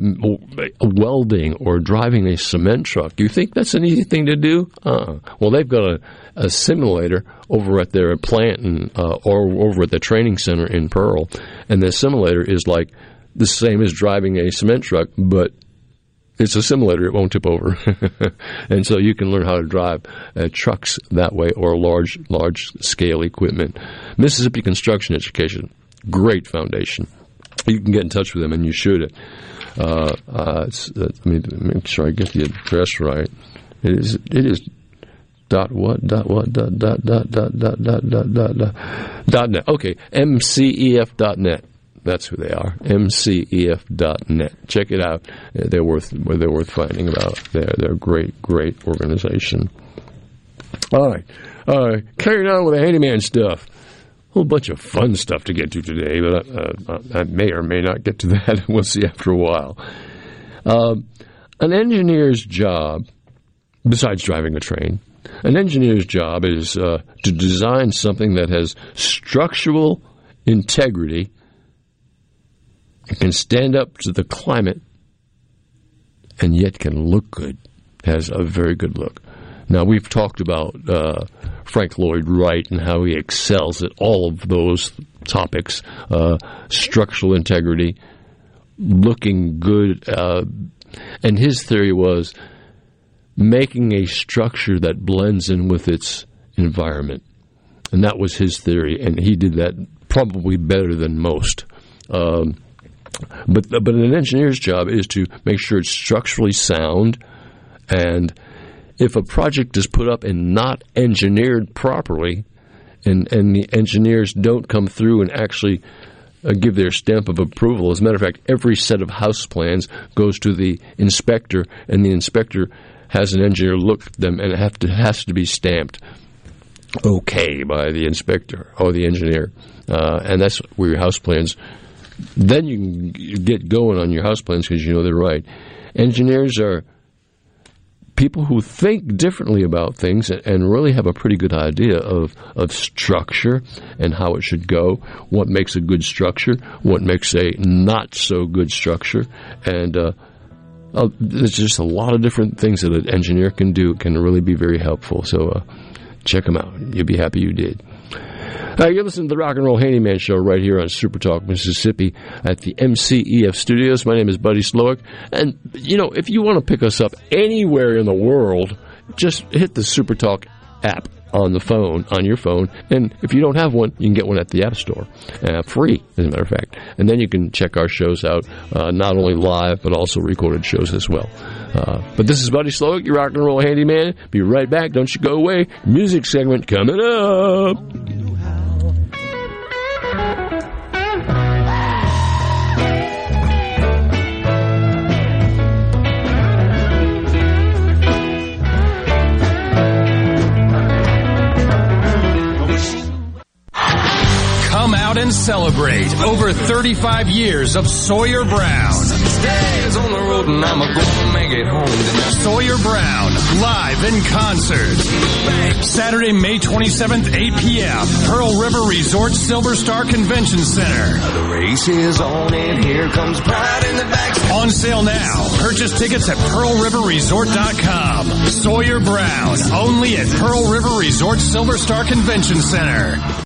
welding or driving a cement truck. You think that's an easy thing to do? Uh, well, they've got a, a simulator over at their plant and, uh, or over at the training center in Pearl, and the simulator is like the same as driving a cement truck, but it's a simulator; it won't tip over, and so you can learn how to drive uh, trucks that way or large large scale equipment. Mississippi Construction Education, great foundation. You can get in touch with them, and you should. Uh, uh, it's, uh, let me make sure I get the address right. It is it is dot what dot what dot dot dot dot dot dot dot dot dot dot net. Okay, mcef dot net. That's who they are. mcef.net. Check it out. They're worth they're worth finding about. They're they're a great great organization. All right, all right. Carrying on with the handyman stuff. A whole bunch of fun stuff to get to today, but uh, I may or may not get to that. We'll see after a while. Um, an engineer's job, besides driving a train, an engineer's job is uh, to design something that has structural integrity and can stand up to the climate and yet can look good, has a very good look. Now, we've talked about uh, Frank Lloyd Wright and how he excels at all of those topics uh, structural integrity, looking good. Uh, and his theory was making a structure that blends in with its environment. And that was his theory, and he did that probably better than most. Um, but but an engineer's job is to make sure it's structurally sound, and if a project is put up and not engineered properly, and and the engineers don't come through and actually uh, give their stamp of approval. As a matter of fact, every set of house plans goes to the inspector, and the inspector has an engineer look at them, and it have to, has to be stamped okay by the inspector or the engineer. Uh, and that's where your house plans then you can get going on your house plans because you know they're right. Engineers are people who think differently about things and really have a pretty good idea of, of structure and how it should go, what makes a good structure, what makes a not so good structure, and uh, uh, there's just a lot of different things that an engineer can do can really be very helpful. So uh, check them out. You'll be happy you did. Uh, you're listening to the Rock and Roll Handyman Show right here on Super Talk, Mississippi at the MCEF studios. My name is Buddy Slowick. And, you know, if you want to pick us up anywhere in the world, just hit the Super Talk app on the phone, on your phone. And if you don't have one, you can get one at the App Store, uh, free, as a matter of fact. And then you can check our shows out, uh, not only live, but also recorded shows as well. Uh, but this is Buddy Slowick, your rock and roll handyman. Be right back. Don't you go away. Music segment coming up. Out and celebrate over 35 years of Sawyer Brown. Days on the road and I'm gonna make it home tonight. Sawyer Brown, live in concert. Saturday, May 27th, 8 p.m. Pearl River Resort Silver Star Convention Center. The race is on and here comes pride in the back. On sale now. Purchase tickets at PearlRiverResort.com. Sawyer Brown, only at Pearl River Resort Silver Star Convention Center.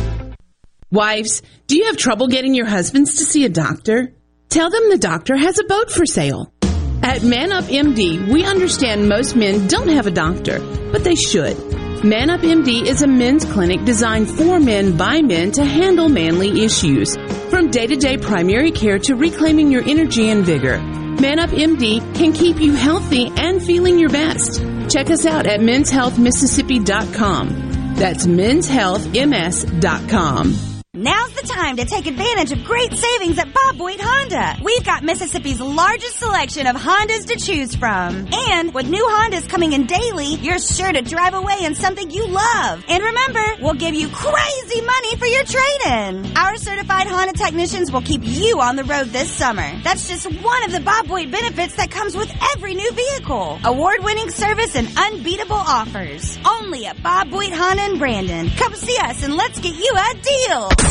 Wives, do you have trouble getting your husbands to see a doctor? Tell them the doctor has a boat for sale. At Man Up MD, we understand most men don't have a doctor, but they should. Man Up MD is a men's clinic designed for men by men to handle manly issues. From day to day primary care to reclaiming your energy and vigor, Man Up MD can keep you healthy and feeling your best. Check us out at menshealthmississippi.com. That's menshealthms.com. Now's the time to take advantage of great savings at Bob Boyd Honda. We've got Mississippi's largest selection of Hondas to choose from. And with new Hondas coming in daily, you're sure to drive away in something you love. And remember, we'll give you crazy money for your trade-in. Our certified Honda technicians will keep you on the road this summer. That's just one of the Bob Boyd benefits that comes with every new vehicle. Award-winning service and unbeatable offers. Only at Bob Boyd Honda in Brandon. Come see us and let's get you a deal.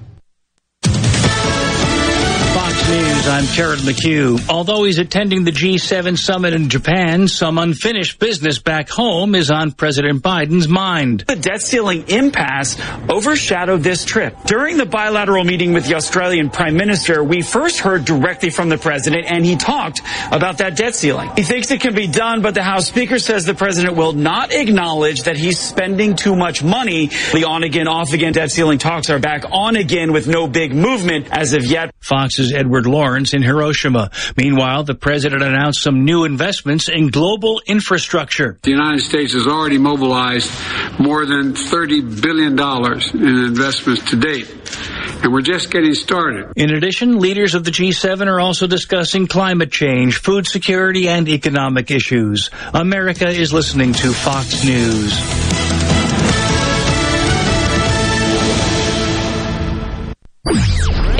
News, I'm Jared McHugh. Although he's attending the G7 summit in Japan, some unfinished business back home is on President Biden's mind. The debt ceiling impasse overshadowed this trip. During the bilateral meeting with the Australian Prime Minister, we first heard directly from the president and he talked about that debt ceiling. He thinks it can be done, but the House Speaker says the president will not acknowledge that he's spending too much money. The on again, off again debt ceiling talks are back on again with no big movement as of yet. Fox's Edward Lawrence in Hiroshima. Meanwhile, the president announced some new investments in global infrastructure. The United States has already mobilized more than $30 billion in investments to date, and we're just getting started. In addition, leaders of the G7 are also discussing climate change, food security, and economic issues. America is listening to Fox News.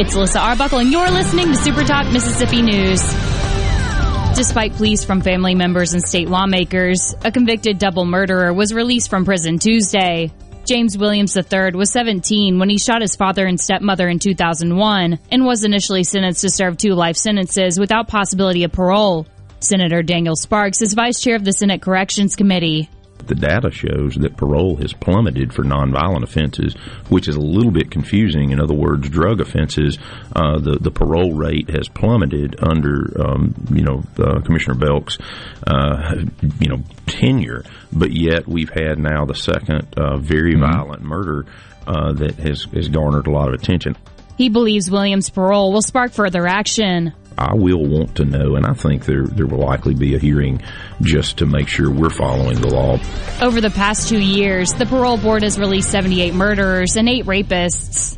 It's Alyssa Arbuckle, and you're listening to Super Talk Mississippi News. Despite pleas from family members and state lawmakers, a convicted double murderer was released from prison Tuesday. James Williams III was 17 when he shot his father and stepmother in 2001 and was initially sentenced to serve two life sentences without possibility of parole. Senator Daniel Sparks is vice chair of the Senate Corrections Committee. The data shows that parole has plummeted for nonviolent offenses, which is a little bit confusing. In other words, drug offenses, uh, the the parole rate has plummeted under um, you know uh, Commissioner Belk's uh, you know tenure, but yet we've had now the second uh, very mm-hmm. violent murder uh, that has has garnered a lot of attention. He believes Williams' parole will spark further action. I will want to know, and I think there there will likely be a hearing just to make sure we're following the law. Over the past two years, the parole board has released 78 murderers and eight rapists.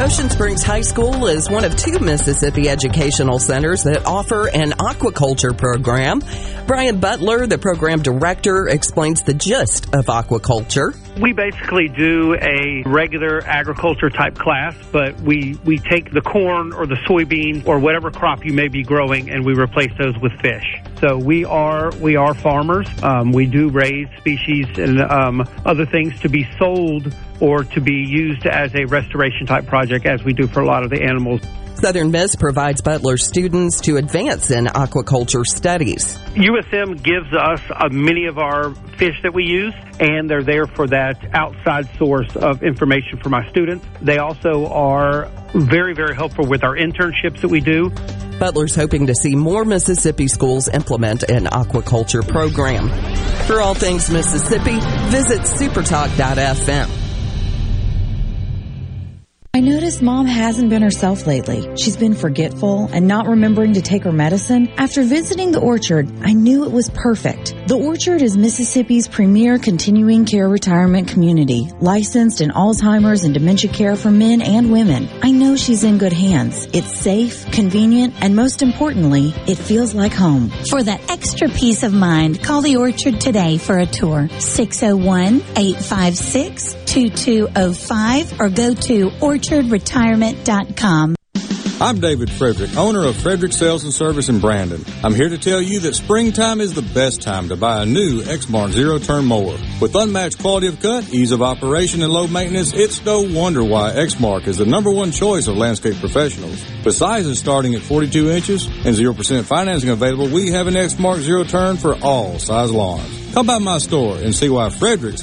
Ocean Springs High School is one of two Mississippi educational centers that offer an aquaculture program. Brian Butler, the program director, explains the gist of aquaculture. We basically do a regular agriculture type class, but we, we take the corn or the soybean or whatever crop you may be growing and we replace those with fish. So we are we are farmers. Um, we do raise species and um, other things to be sold or to be used as a restoration type project, as we do for a lot of the animals. Southern Miss provides Butler students to advance in aquaculture studies. USM gives us uh, many of our fish that we use, and they're there for that outside source of information for my students. They also are very, very helpful with our internships that we do. Butler's hoping to see more Mississippi schools implement an aquaculture program. For all things Mississippi, visit supertalk.fm. I noticed mom hasn't been herself lately. She's been forgetful and not remembering to take her medicine. After visiting the orchard, I knew it was perfect. The orchard is Mississippi's premier continuing care retirement community, licensed in Alzheimer's and dementia care for men and women. I know she's in good hands. It's safe, convenient, and most importantly, it feels like home. For that extra peace of mind, call the orchard today for a tour. 601 856 2205 or go to orchardretirement.com. I'm David Frederick, owner of Frederick Sales and Service in Brandon. I'm here to tell you that springtime is the best time to buy a new Exmark zero turn mower. With unmatched quality of cut, ease of operation, and low maintenance, it's no wonder why Exmark is the number one choice of landscape professionals. With sizes starting at 42 inches and 0% financing available, we have an Exmark zero turn for all size lawns. Come by my store and see why Fredericks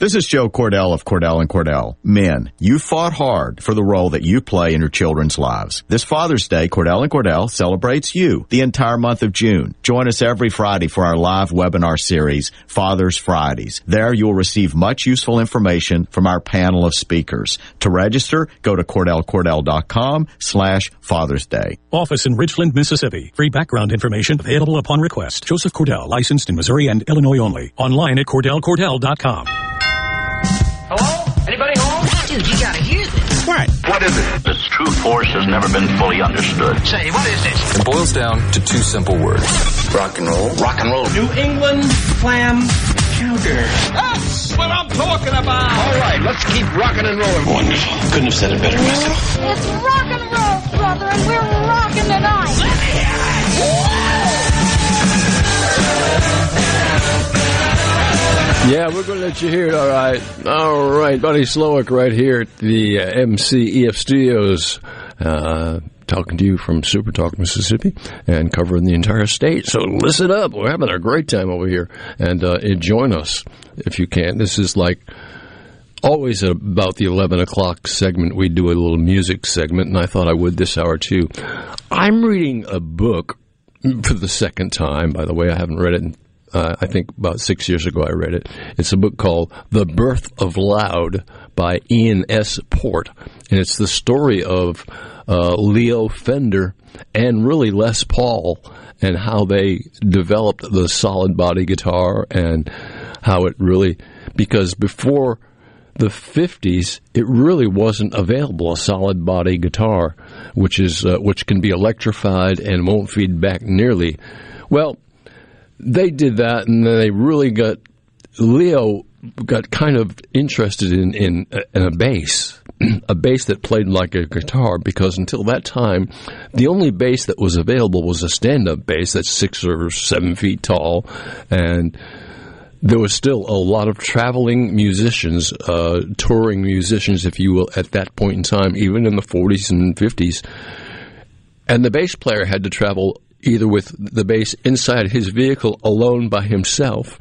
This is Joe Cordell of Cordell and Cordell. Men, you fought hard for the role that you play in your children's lives. This Father's Day, Cordell and Cordell celebrates you the entire month of June. Join us every Friday for our live webinar series, Father's Fridays. There you'll receive much useful information from our panel of speakers. To register, go to cordellcordell.com slash Father's Day. Office in Richland, Mississippi. Free background information available upon request. Joseph Cordell, licensed in Missouri and Illinois only. Online at cordellcordell.com. Hello? Anybody home? Dude, you gotta hear this. What? What is it? Its true force has never been fully understood. Say, what is this? It boils down to two simple words. Rock and roll. Rock and roll. New England clam chowder. That's what I'm talking about. All right, let's keep rocking and rolling. Wonderful. Couldn't have said it better myself. It's rock and roll, brother, and we're Yeah, we're going to let you hear it. All right, all right, Buddy Slowick, right here at the uh, MCEF Studios, uh, talking to you from Super Talk, Mississippi, and covering the entire state. So listen up, we're having a great time over here, and uh, join us if you can. This is like always about the 11 o'clock segment we do a little music segment and i thought i would this hour too i'm reading a book for the second time by the way i haven't read it in uh, I think about six years ago I read it. It's a book called The Birth of Loud by Ian S. Port. And it's the story of uh, Leo Fender and really Les Paul and how they developed the solid body guitar and how it really, because before the 50s, it really wasn't available a solid body guitar, which is uh, which can be electrified and won't feed back nearly. Well, they did that, and then they really got Leo got kind of interested in in, in a bass, a bass that played like a guitar. Because until that time, the only bass that was available was a stand-up bass that's six or seven feet tall, and there was still a lot of traveling musicians, uh, touring musicians, if you will, at that point in time, even in the 40s and 50s. And the bass player had to travel either with the bass inside his vehicle alone by himself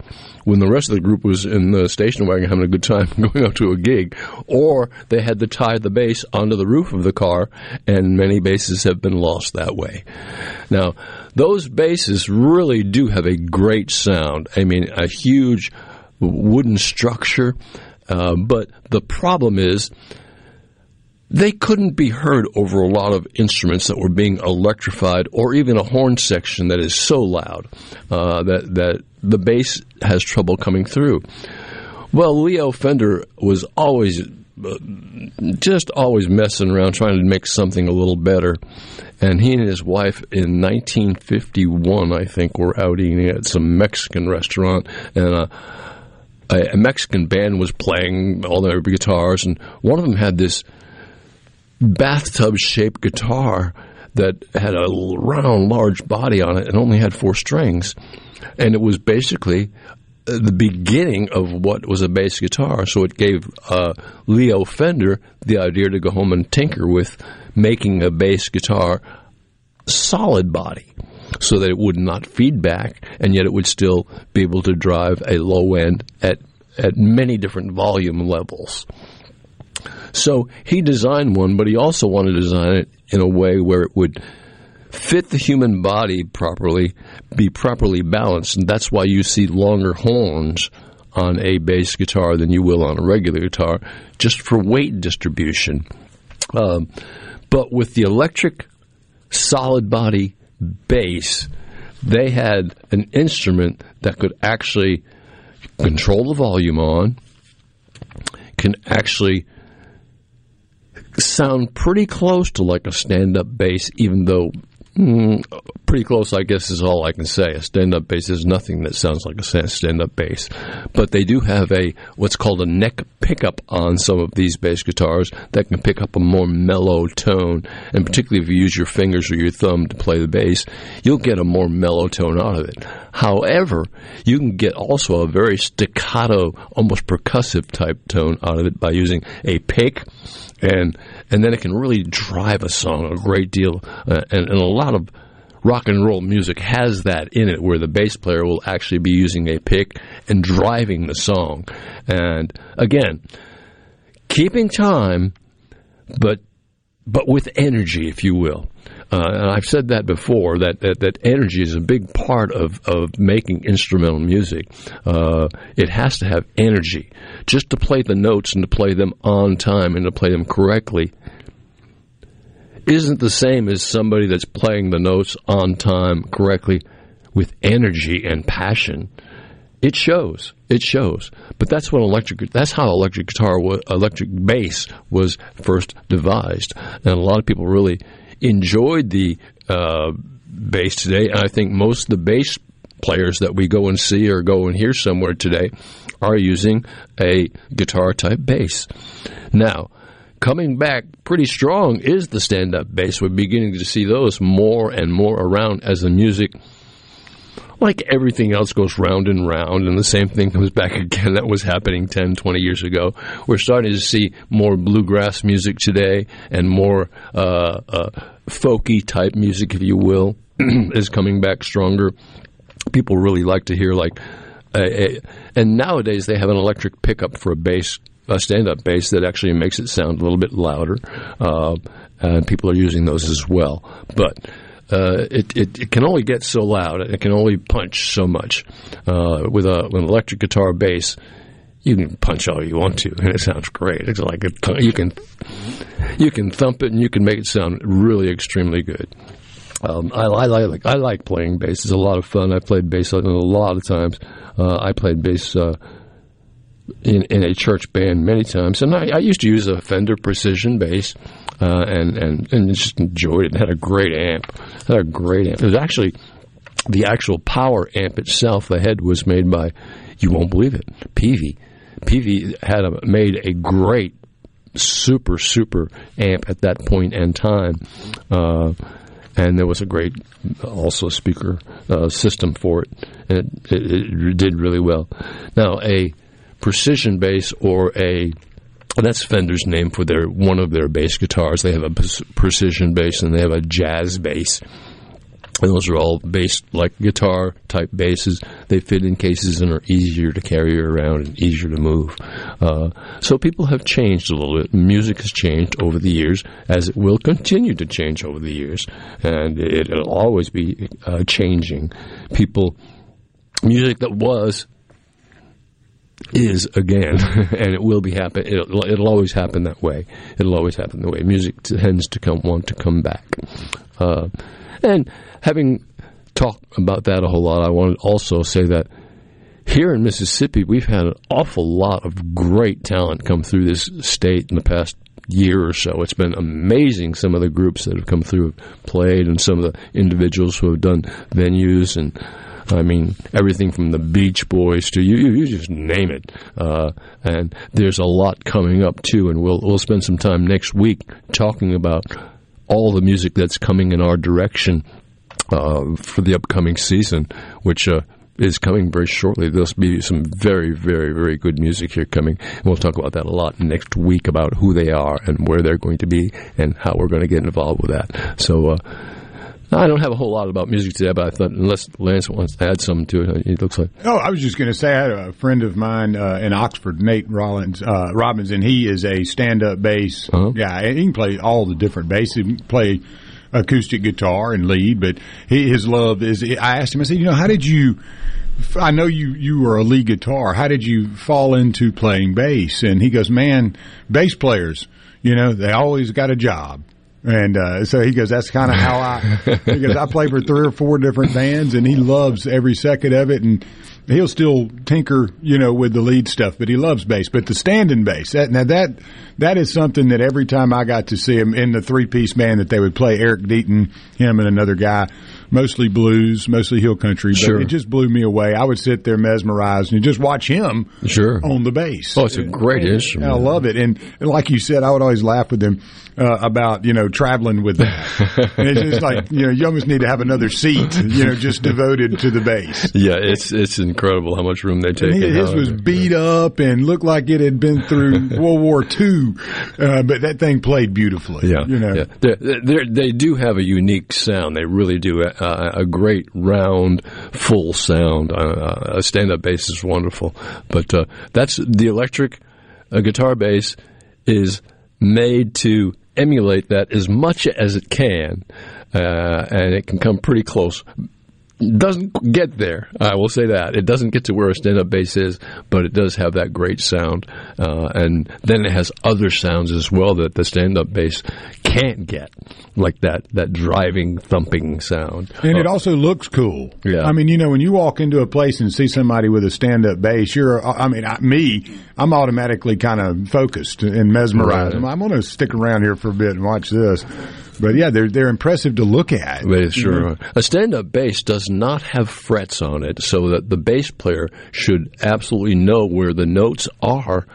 when the rest of the group was in the station wagon having a good time going out to a gig, or they had to tie the bass onto the roof of the car, and many basses have been lost that way. Now, those basses really do have a great sound. I mean, a huge wooden structure, uh, but the problem is they couldn't be heard over a lot of instruments that were being electrified, or even a horn section that is so loud uh, that that the bass has trouble coming through. Well, Leo Fender was always uh, just always messing around trying to make something a little better. And he and his wife in 1951, I think, were out eating at some Mexican restaurant, and uh, a, a Mexican band was playing all their guitars, and one of them had this bathtub shaped guitar that had a round, large body on it and only had four strings. And it was basically the beginning of what was a bass guitar. So it gave uh, Leo Fender the idea to go home and tinker with making a bass guitar solid body so that it would not feedback and yet it would still be able to drive a low end at at many different volume levels. So he designed one, but he also wanted to design it in a way where it would fit the human body properly, be properly balanced, and that's why you see longer horns on a bass guitar than you will on a regular guitar, just for weight distribution. Um, but with the electric solid body bass, they had an instrument that could actually control the volume on, can actually sound pretty close to like a stand up bass, even though Mm, pretty close, I guess, is all I can say. A stand-up bass is nothing that sounds like a stand-up bass, but they do have a what's called a neck pickup on some of these bass guitars that can pick up a more mellow tone. And particularly if you use your fingers or your thumb to play the bass, you'll get a more mellow tone out of it. However, you can get also a very staccato, almost percussive type tone out of it by using a pick and and then it can really drive a song a great deal. Uh, and, and a lot of rock and roll music has that in it, where the bass player will actually be using a pick and driving the song. And again, keeping time, but but with energy, if you will. Uh, and I've said that before that, that, that energy is a big part of, of making instrumental music. Uh, it has to have energy. Just to play the notes and to play them on time and to play them correctly isn't the same as somebody that's playing the notes on time correctly with energy and passion. It shows. It shows. But that's what electric. That's how electric guitar, electric bass was first devised, and a lot of people really enjoyed the uh, bass today. And I think most of the bass players that we go and see or go and hear somewhere today are using a guitar type bass. Now, coming back pretty strong is the stand up bass. We're beginning to see those more and more around as the music like everything else goes round and round. And the same thing comes back again. That was happening 10 20 years ago. We're starting to see more bluegrass music today and more uh, uh, folky type music if you will is coming back stronger. People really like to hear like a, a, and nowadays they have an electric pickup for a bass a stand-up bass that actually makes it sound a little bit louder uh, and people are using those as well but uh, it, it, it, can only get so loud. It can only punch so much. Uh, with, a, with an electric guitar bass, you can punch all you want to, and it sounds great. It's like a, you can you can thump it, and you can make it sound really extremely good. Um, I, I, like I like playing bass. It's a lot of fun. I played bass a lot of times. Uh, I played bass uh, in, in a church band many times, and I, I used to use a Fender Precision bass uh, and and and just enjoyed it. it. Had a great amp. Had a great amp. It was actually the actual power amp itself. The head was made by you won't believe it, Peavey. Peavey had a, made a great super super amp at that point in time. Uh, and there was a great also speaker uh, system for it, and it, it, it, did really well. Now, a precision bass or a that's Fender's name for their one of their bass guitars. They have a precision bass and they have a jazz bass. And those are all bass like guitar type basses. They fit in cases and are easier to carry around and easier to move. Uh, so people have changed a little bit. Music has changed over the years, as it will continue to change over the years, and it, will always be uh, changing. People, music that was is again, and it will be happen. It'll, it'll, always happen that way. It'll always happen the way. Music tends to come want to come back. Uh, and having talked about that a whole lot, I want to also say that here in Mississippi, we've had an awful lot of great talent come through this state in the past year or so. It's been amazing some of the groups that have come through have played and some of the individuals who have done venues and I mean, everything from the Beach Boys to you, you just name it. Uh, and there's a lot coming up too, and we'll we'll spend some time next week talking about all the music that's coming in our direction uh, for the upcoming season, which uh, is coming very shortly. There'll be some very, very, very good music here coming. And we'll talk about that a lot next week about who they are and where they're going to be and how we're going to get involved with that. So, uh, I don't have a whole lot about music today, but I thought unless Lance wants to add something to it, it looks like. Oh, I was just going to say I had a friend of mine uh, in Oxford, Nate Rollins, uh, Robbins, and he is a stand-up bass Uh-huh. guy. And he can play all the different bass. He can play acoustic guitar and lead, but he, his love is. I asked him. I said, you know, how did you? I know you you were a lead guitar. How did you fall into playing bass? And he goes, man, bass players, you know, they always got a job. And uh, so he goes, that's kind of how I. He goes, I play for three or four different bands, and he loves every second of it. And he'll still tinker, you know, with the lead stuff, but he loves bass. But the standing bass, that now that that is something that every time I got to see him in the three piece band that they would play, Eric Deaton, him, and another guy, mostly blues, mostly hill country. But Sure. it just blew me away. I would sit there mesmerized and just watch him Sure. on the bass. Oh, it's a great instrument. I love it. And, and like you said, I would always laugh with him uh, about, you know, traveling with that. it's just like, you know, you almost need to have another seat, you know, just devoted to the bass. Yeah, it's it's incredible how much room they take. And and his was beat up and looked like it had been through World War II, uh, but that thing played beautifully. Yeah, you know. yeah. They're, they're, they do have a unique sound. They really do. Uh, a great round, full sound. Uh, a stand-up bass is wonderful, but uh, that's the electric uh, guitar bass is made to emulate that as much as it can, uh, and it can come pretty close. Doesn't get there. I will say that it doesn't get to where a stand-up bass is, but it does have that great sound, uh, and then it has other sounds as well that the stand-up bass can't get, like that that driving, thumping sound. And it Uh, also looks cool. Yeah. I mean, you know, when you walk into a place and see somebody with a stand-up bass, you're, I mean, I, me, I'm automatically kind of focused and mesmerized. Right. I'm, I'm going to stick around here for a bit and watch this. But yeah, they're they're impressive to look at. They sure Mhm. are. A stand-up bass does not have frets on it, so that the bass player should absolutely know where the notes are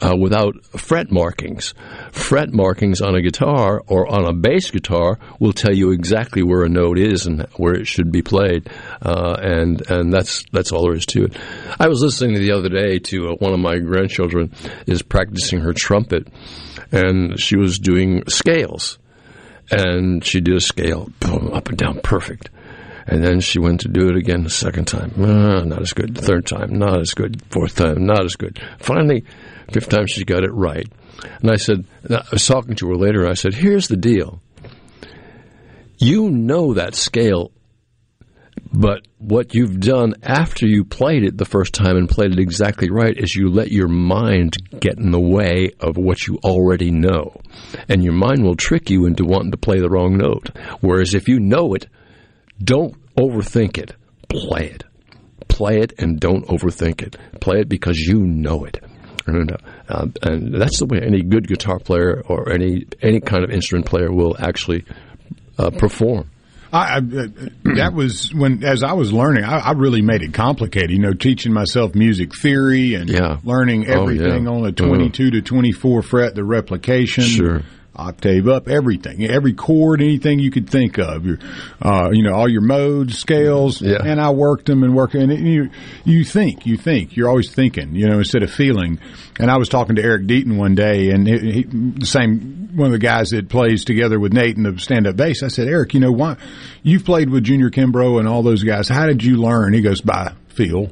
uh, without fret markings. Fret markings on a guitar or on a bass guitar will tell you exactly where a note is and where it should be played, uh, and and that's that's all there is to it. I was listening the other day to uh, one of my grandchildren is practicing her trumpet, and she was doing scales and she did a scale, boom, up and down, perfect. And then she went to do it again the second time. Uh, not as good. Third time, not as good. Fourth time, not as good. Finally, fifth time, she got it right. And I said, I was talking to her later, I said, here's the deal. You know that scale, but what you've done after you played it the first time and played it exactly right is you let your mind get in the way of what you already know. And your mind will trick you into wanting to play the wrong note. Whereas if you know it, don't overthink it. Play it. Play it and don't overthink it. Play it because you know it. And, uh, and that's the way any good guitar player or any any kind of instrument player will actually uh, perform. I, I, uh, that was when, as I was learning, I, I really made it complicated. You know, teaching myself music theory and Yeah. learning Oh, everything yeah. on a 22 to 24 fret, the replication, Sure. Octave up, everything, every chord, anything you could think of. Your, uh, you know, all your modes, scales, Yeah. and I worked them and worked, and you, you think, you think, you're always thinking, you know, instead of feeling. And I was talking to Eric Deaton one day, and he, he, the same one of the guys that plays together with Nate in the stand-up bass. I said, Eric, you know, why you've played with Junior Kimbrough and all those guys? How did you learn? He goes, by feel.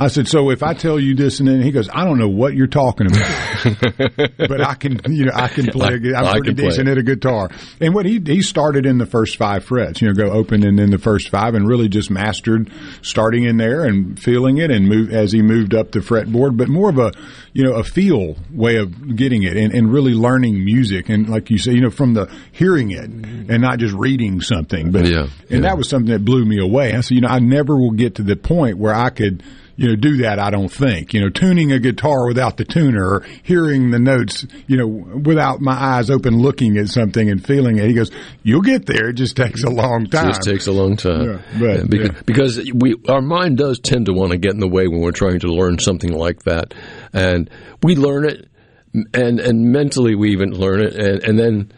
I said, so if I tell you this and then he goes, I don't know what you're talking about, but I can, you know, I can play. a- I'm I pretty play decent at a guitar. And what he he started in the first five frets, you know, go open and then the first five, and really just mastered starting in there and feeling it, and move as he moved up the fretboard. But more of a, you know, a feel way of getting it, and, and really learning music, and like you say, you know, from the hearing it and not just reading something. But Yeah, and that was something that blew me away. I said, you know, I never will get to the point where I could you know, do that, I don't think. You know, tuning a guitar without the tuner or hearing the notes, you know, without my eyes open looking at something and feeling it. He goes, you'll get there. It just takes a long time. It just takes a long time. Yeah, but, Yeah, because, yeah. because we our mind does tend to want to get in the way when we're trying to learn something like that, and we learn it, and and mentally we even learn it, and, and then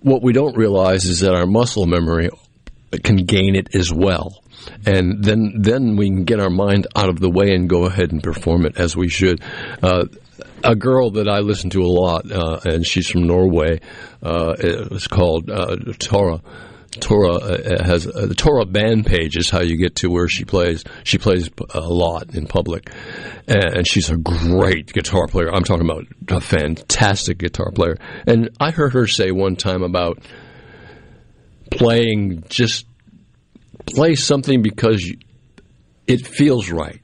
what we don't realize is that our muscle memory can gain it as well. And then then we can get our mind out of the way and go ahead and perform it as we should. Uh, a girl that I listen to a lot, uh, and she's from Norway. Uh, it's called uh, Tora. Tora uh, has uh, the Tora band page is how you get to where she plays. She plays a lot in public, and she's a great guitar player. I'm talking about a fantastic guitar player. And I heard her say one time about playing just play something because it feels right.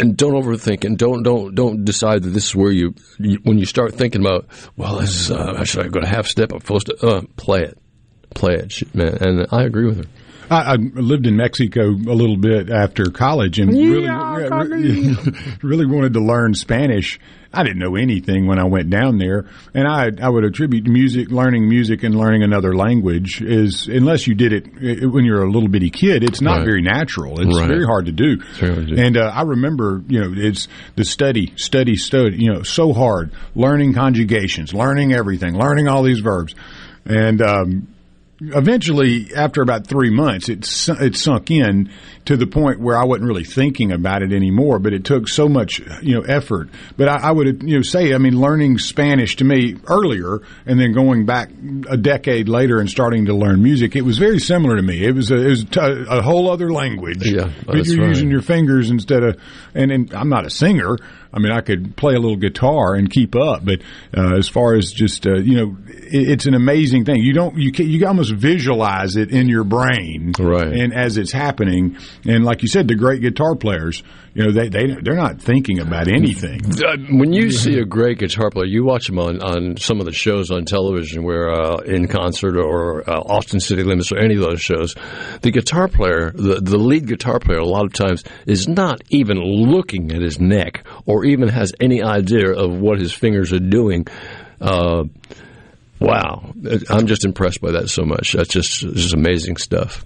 And don't overthink and don't don't don't decide that this is where you, you when you start thinking about well this is, uh, should I go to half step? Or full step uh, play it. Play it man. And I agree with her I, I lived in Mexico a little bit after college and Yeah, really, really wanted to learn Spanish. I didn't know anything when I went down there, and I I would attribute music, learning music, and learning another language is unless you did it eh, when you're a little bitty kid, it's not Right. very natural. It's Right. very hard to do. very hard to do. And uh, I remember, you know, it's the study, study, study. You know, so hard learning conjugations, learning everything, learning all these verbs, and. Um, eventually, after about three months, it it sunk in to the point where I wasn't really thinking about it anymore. But it took so much, you know, effort. But I, I would, you know, say, I mean, learning Spanish to me earlier, and then going back a decade later and starting to learn music, it was very similar to me. It was a, it was t- a whole other language. Yeah, but you're right. using your fingers instead of, and, and I'm not a singer. I mean, I could play a little guitar and keep up, but uh, as far as just uh, you know, it, it's an amazing thing. You don't you can, you almost visualize it in your brain, Right. And as it's happening, and like you said, the great guitar players, you know, they they they're not thinking about anything. Uh, when you see a great guitar player, you watch them on, on some of the shows on television, where uh, in concert or uh, Austin City Limits or any of those shows, the guitar player, the the lead guitar player, a lot of times is not even looking at his neck or even has any idea of what his fingers are doing. Uh, Wow, I'm just impressed by that so much. That's just just amazing stuff.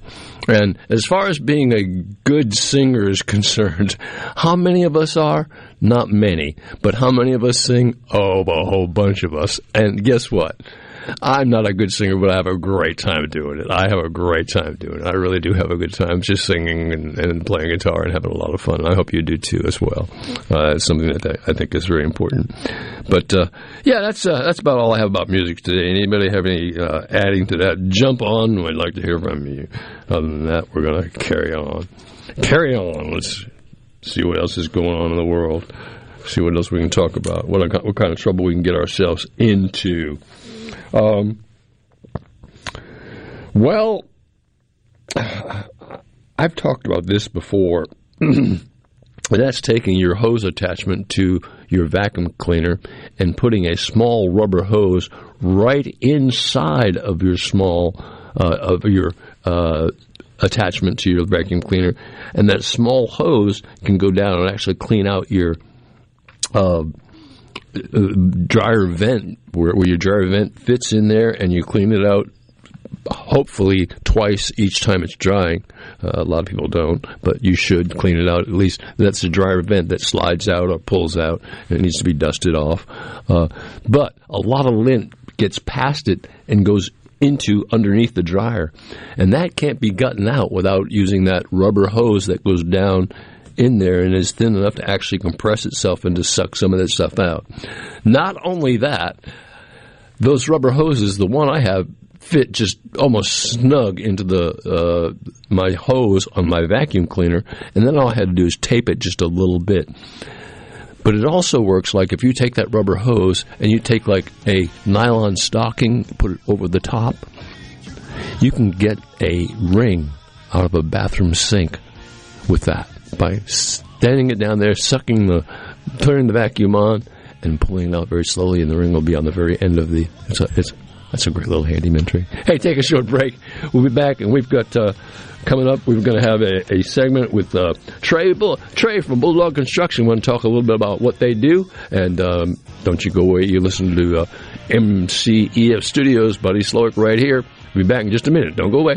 And as far as being a good singer is concerned, how many of us are? Not many, but how many of us sing? Oh, a whole bunch of us. And guess what? I'm not a good singer, but I have a great time doing it. I have a great time doing it. I really do have a good time just singing and, and playing guitar and having a lot of fun. I hope you do too as well. Uh, it's something that I think is very important. But uh, yeah, that's uh, that's about all I have about music today. Anybody have any uh, adding to that? Jump on. I'd like to hear from you. Other than that, we're going to carry on. Carry on. Let's see what else is going on in the world. See what else we can talk about. What what kind of trouble we can get ourselves into. Um, well, I've talked about this before. that's taking your hose attachment to your vacuum cleaner and putting a small rubber hose right inside of your small uh, of your uh, attachment to your vacuum cleaner, and that small hose can go down and actually clean out your uh, dryer vent where, where your dryer vent fits in there and you clean it out hopefully twice each time it's drying. Uh, a lot of people don't, but you should clean it out at least. That's the dryer vent that slides out or pulls out and it needs to be dusted off. Uh, but a lot of lint gets past it and goes into underneath the dryer. And that can't be gotten out without using that rubber hose that goes down in there and is thin enough to actually compress itself and to suck some of that stuff out. Not only that, those rubber hoses, the one I have, fit just almost snug into the uh, my hose on my vacuum cleaner, and then all I had to do is tape it just a little bit. But it also works like if you take that rubber hose and you take like a nylon stocking, put it over the top, you can get a ring out of a bathroom sink with that by standing it down there, sucking the, turning the vacuum on, and pulling it out very slowly, and the ring will be on the very end of the. It's a, it's that's a great little handyman trick. Hey, take a short break. We'll be back, and we've got uh, coming up. We're going to have a, a segment with uh, Trey Bull, Trey from Bulldog Construction. Want to talk a little bit about what they do, and um, don't you go away. You listen to uh, MCEF Studios, Buddy Slowick, right here. We'll be back in just a minute. Don't go away.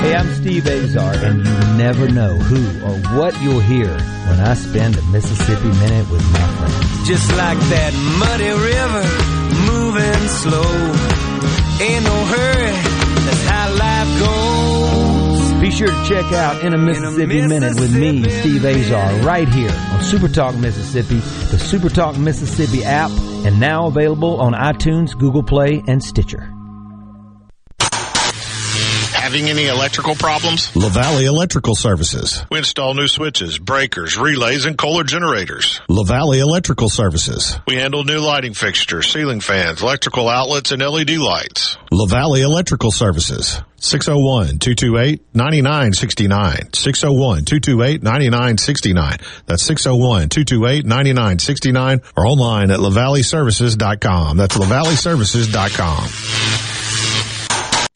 Hey, I'm Steve Azar, and you never know who or what you'll hear when I spend a Mississippi Minute with my friends. Just like that muddy river, moving slow. Ain't no hurry, that's how life goes. Be sure to check out In a Mississippi, In a Minute with me, Steve Azar, right here on Super Talk Mississippi, the Super Talk Mississippi app, and now available on iTunes, Google Play, and Stitcher. Having any electrical problems? LaValley Electrical Services. We install new switches, breakers, relays, and Kohler generators. LaValley Electrical Services. We handle new lighting fixtures, ceiling fans, electrical outlets, and LED lights. LaValley Electrical Services. 601-228-9969. 601-228-9969. That's 601-228-9969 or online at lavalleyservices.com. That's lavalleyservices.com.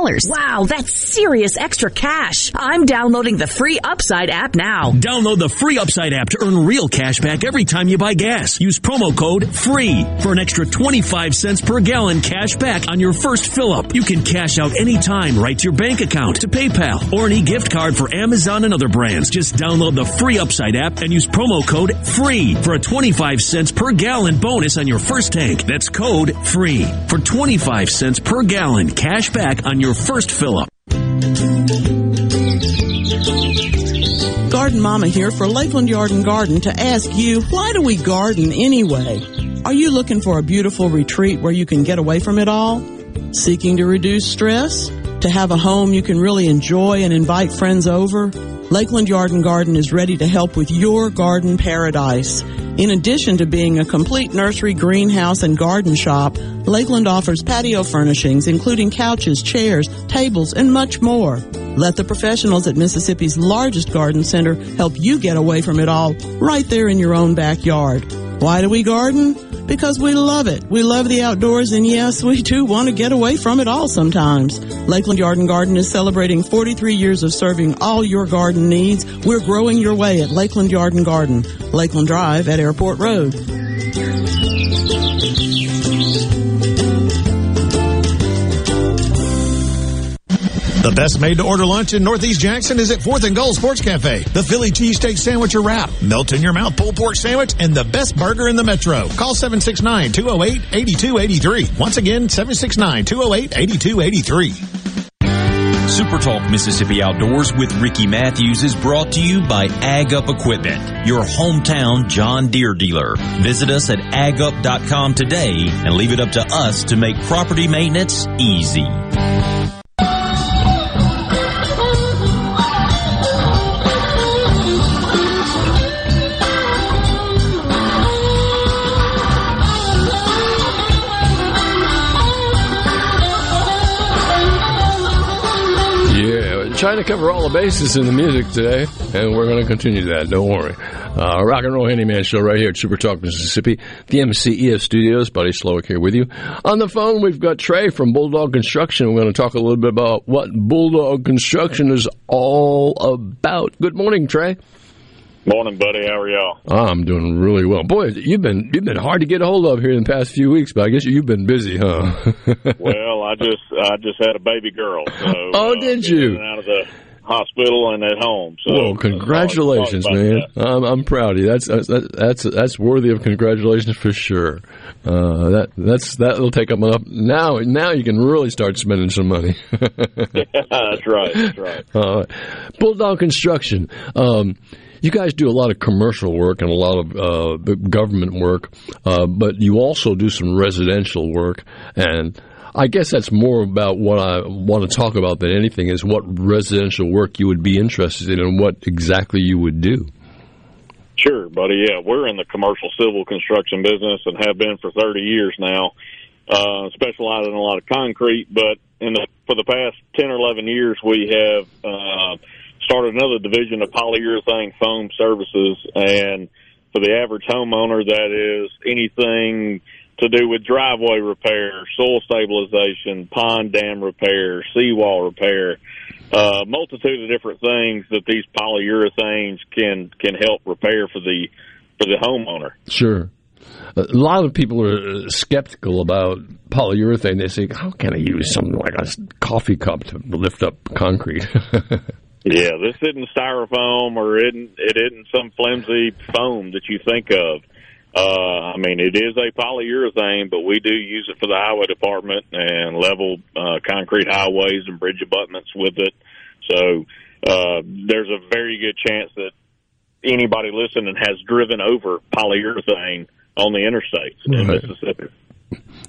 Wow, that's serious extra cash. I'm downloading the free Upside app now. Download the free Upside app to earn real cash back every time you buy gas. Use promo code FREE for an extra 25 cents per gallon cash back on your first fill up. You can cash out anytime right to your bank account, to PayPal, or an e-gift card for Amazon and other brands. Just download the free Upside app and use promo code FREE for a 25 cents per gallon bonus on your first tank. That's code FREE for 25 cents per gallon cash back on your first fill up. Garden Mama here for Lakeland Yard and Garden to ask you, why do we garden anyway? Are you looking for a beautiful retreat where you can get away from it all? Seeking to reduce stress? To have a home you can really enjoy and invite friends over? Lakeland Yard and Garden is ready to help with your garden paradise. In addition to being a complete nursery, greenhouse, and garden shop, Lakeland offers patio furnishings, including couches, chairs, tables, and much more. Let the professionals at Mississippi's largest garden center help you get away from it all right there in your own backyard. Why do we garden? Because we love it. We love the outdoors, and yes, we do want to get away from it all sometimes. Lakeland Yard and Garden is celebrating 43 years of serving all your garden needs. We're growing your way at Lakeland Yard and Garden, Lakeland Drive at Airport Road. The best made to order lunch in Northeast Jackson is at 4th and Gold Sports Cafe. The Philly cheesesteak sandwich or wrap, melt in your mouth pulled pork sandwich, and the best burger in the metro. Call 769-208-8283. Once again, 769-208-8283. Super Talk Mississippi Outdoors with Ricky Matthews is brought to you by Ag Up Equipment, your hometown John Deere dealer. Visit us at agup.com today and leave it up to us to make property maintenance easy. Trying to cover all the bases in the music today, and we're going to continue that. Don't worry. Uh, Rock and Roll Handyman Show right here at Super Talk, Mississippi, the MCEF Studios. Buddy Slowick here with you. On the phone, we've got Trey from Bulldog Construction. We're going to talk a little bit about what Bulldog Construction is all about. Good morning, Trey. Morning, buddy. How are y'all? I'm doing really well. Boy, you've been you've been hard to get a hold of here in the past few weeks, but I guess you've been busy, huh? well, I just I just had a baby girl. So, oh, uh, did you? Out of the hospital, and at home. So, well, congratulations, man! I'm, I'm proud of you. That's that's that's that's worthy of congratulations for sure. Uh, that that's that'll take up enough. Now now you can really start spending some money. that's right. That's right. Uh, Bulldog Construction. Um, you guys do a lot of commercial work and a lot of uh, government work, uh, but you also do some residential work. And I guess that's more about what I want to talk about than anything is what residential work you would be interested in and what exactly you would do. Sure, buddy. Yeah, we're in the commercial civil construction business and have been for 30 years now. Uh, specialize in a lot of concrete, but in the, for the past 10 or 11 years, we have uh, started another division of polyurethane foam services. And for the average homeowner, that is anything to do with driveway repair, soil stabilization, pond dam repair, seawall repair, uh, multitude of different things that these polyurethanes can can help repair for the for the homeowner. Sure. A lot of people are skeptical about polyurethane. They say, "How can I use something like a coffee cup to lift up concrete?" Yeah, this isn't styrofoam or it isn't, it isn't some flimsy foam that you think of. Uh, I mean, it is a polyurethane, but we do use it for the highway department and level uh, concrete highways and bridge abutments with it. So uh, there's a very good chance that anybody listening has driven over polyurethane on the interstates in Right. Mississippi.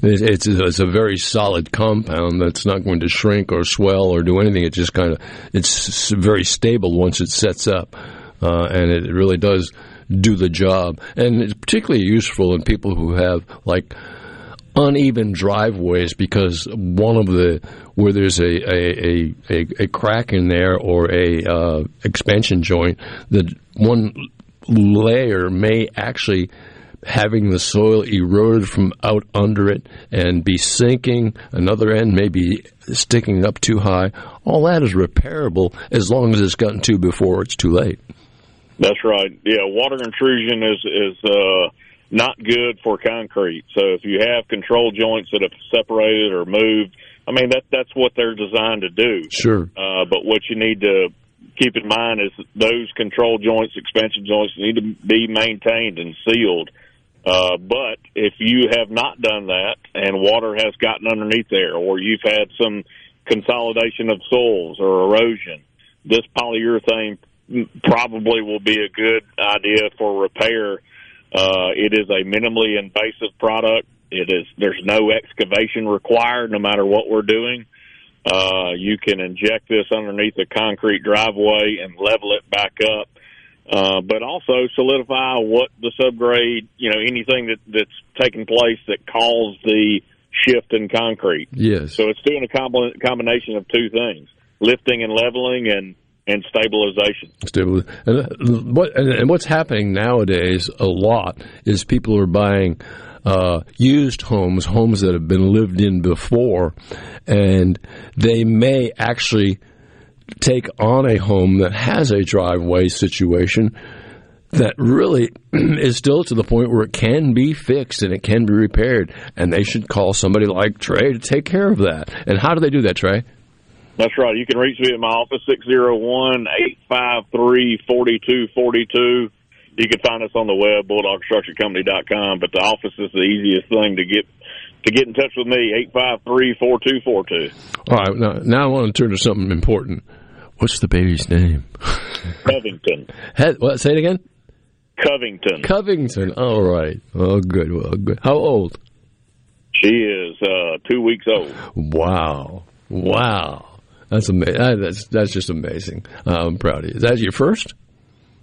It's, it's, it's a very solid compound that's not going to shrink or swell or do anything. It just kind of it's very stable once it sets up, uh, and it really does do the job. And it's particularly useful in people who have like uneven driveways because one of the where there's a a, a, a, crack in there or a uh, expansion joint, the one layer may actually having the soil eroded from out under it and be sinking. Another end may be sticking up too high. All that is repairable as long as it's gotten to before it's too late. That's right. Yeah, water intrusion is is uh, not good for concrete. So if you have control joints that have separated or moved, I mean that that's what they're designed to do. Sure. Uh, but what you need to keep in mind is those control joints, expansion joints, need to be maintained and sealed. Uh, but if you have not done that and water has gotten underneath there, or you've had some consolidation of soils or erosion, this polyurethane probably will be a good idea for repair. Uh, it is a minimally invasive product. It is there's no excavation required, no matter what we're doing. Uh, you can inject this underneath a concrete driveway and level it back up. Uh, but also solidify what the subgrade, you know, anything that, that's taking place that caused the shift in concrete. Yes. So it's doing a combi- combination of two things: lifting and leveling, and and stabilization. Stable. And uh, what and, what's happening nowadays a lot is people are buying uh, used homes, homes that have been lived in before, and they may actually take on a home that has a driveway situation that really is still to the point where it can be fixed and it can be repaired, and they should call somebody like Trey to take care of that. And how do they do that, Trey? That's right. You can reach me at my office, 601 853 4242. You can find us on the web, bulldogconstructioncompany.com, but the office is the easiest thing to get to get in touch with me, 853 4242. All right, now, now I want to turn to something important. What's the baby's name? Covington. Head, what? Say it again. Covington. Covington. All right. Oh, good. Well, good. How old? She is uh, two weeks old. Wow. Wow. That's amazing. That's that's just amazing. I'm proud of you. Is that your first?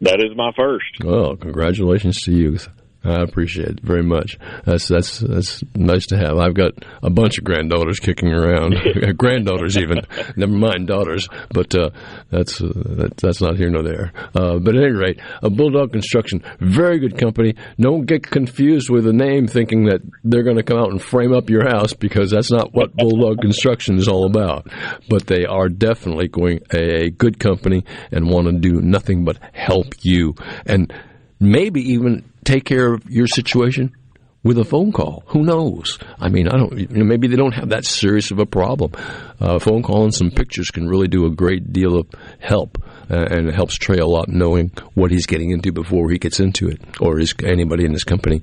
That is my first. Well, congratulations to you. I appreciate it very much. That's that's that's nice to have. I've got a bunch of granddaughters kicking around, granddaughters even. Never mind daughters, but uh, that's uh, that, that's not here nor there. Uh, but at any rate, a Bulldog Construction, very good company. Don't get confused with the name, thinking that they're going to come out and frame up your house because that's not what Bulldog Construction is all about. But they are definitely going a, a good company and want to do nothing but help you and maybe even take care of your situation with a phone call. Who knows? I mean, I don't. You know, maybe they don't have that serious of a problem. Uh, a phone call and some pictures can really do a great deal of help, uh, and it helps Trey a lot knowing what he's getting into before he gets into it, or is anybody in his company.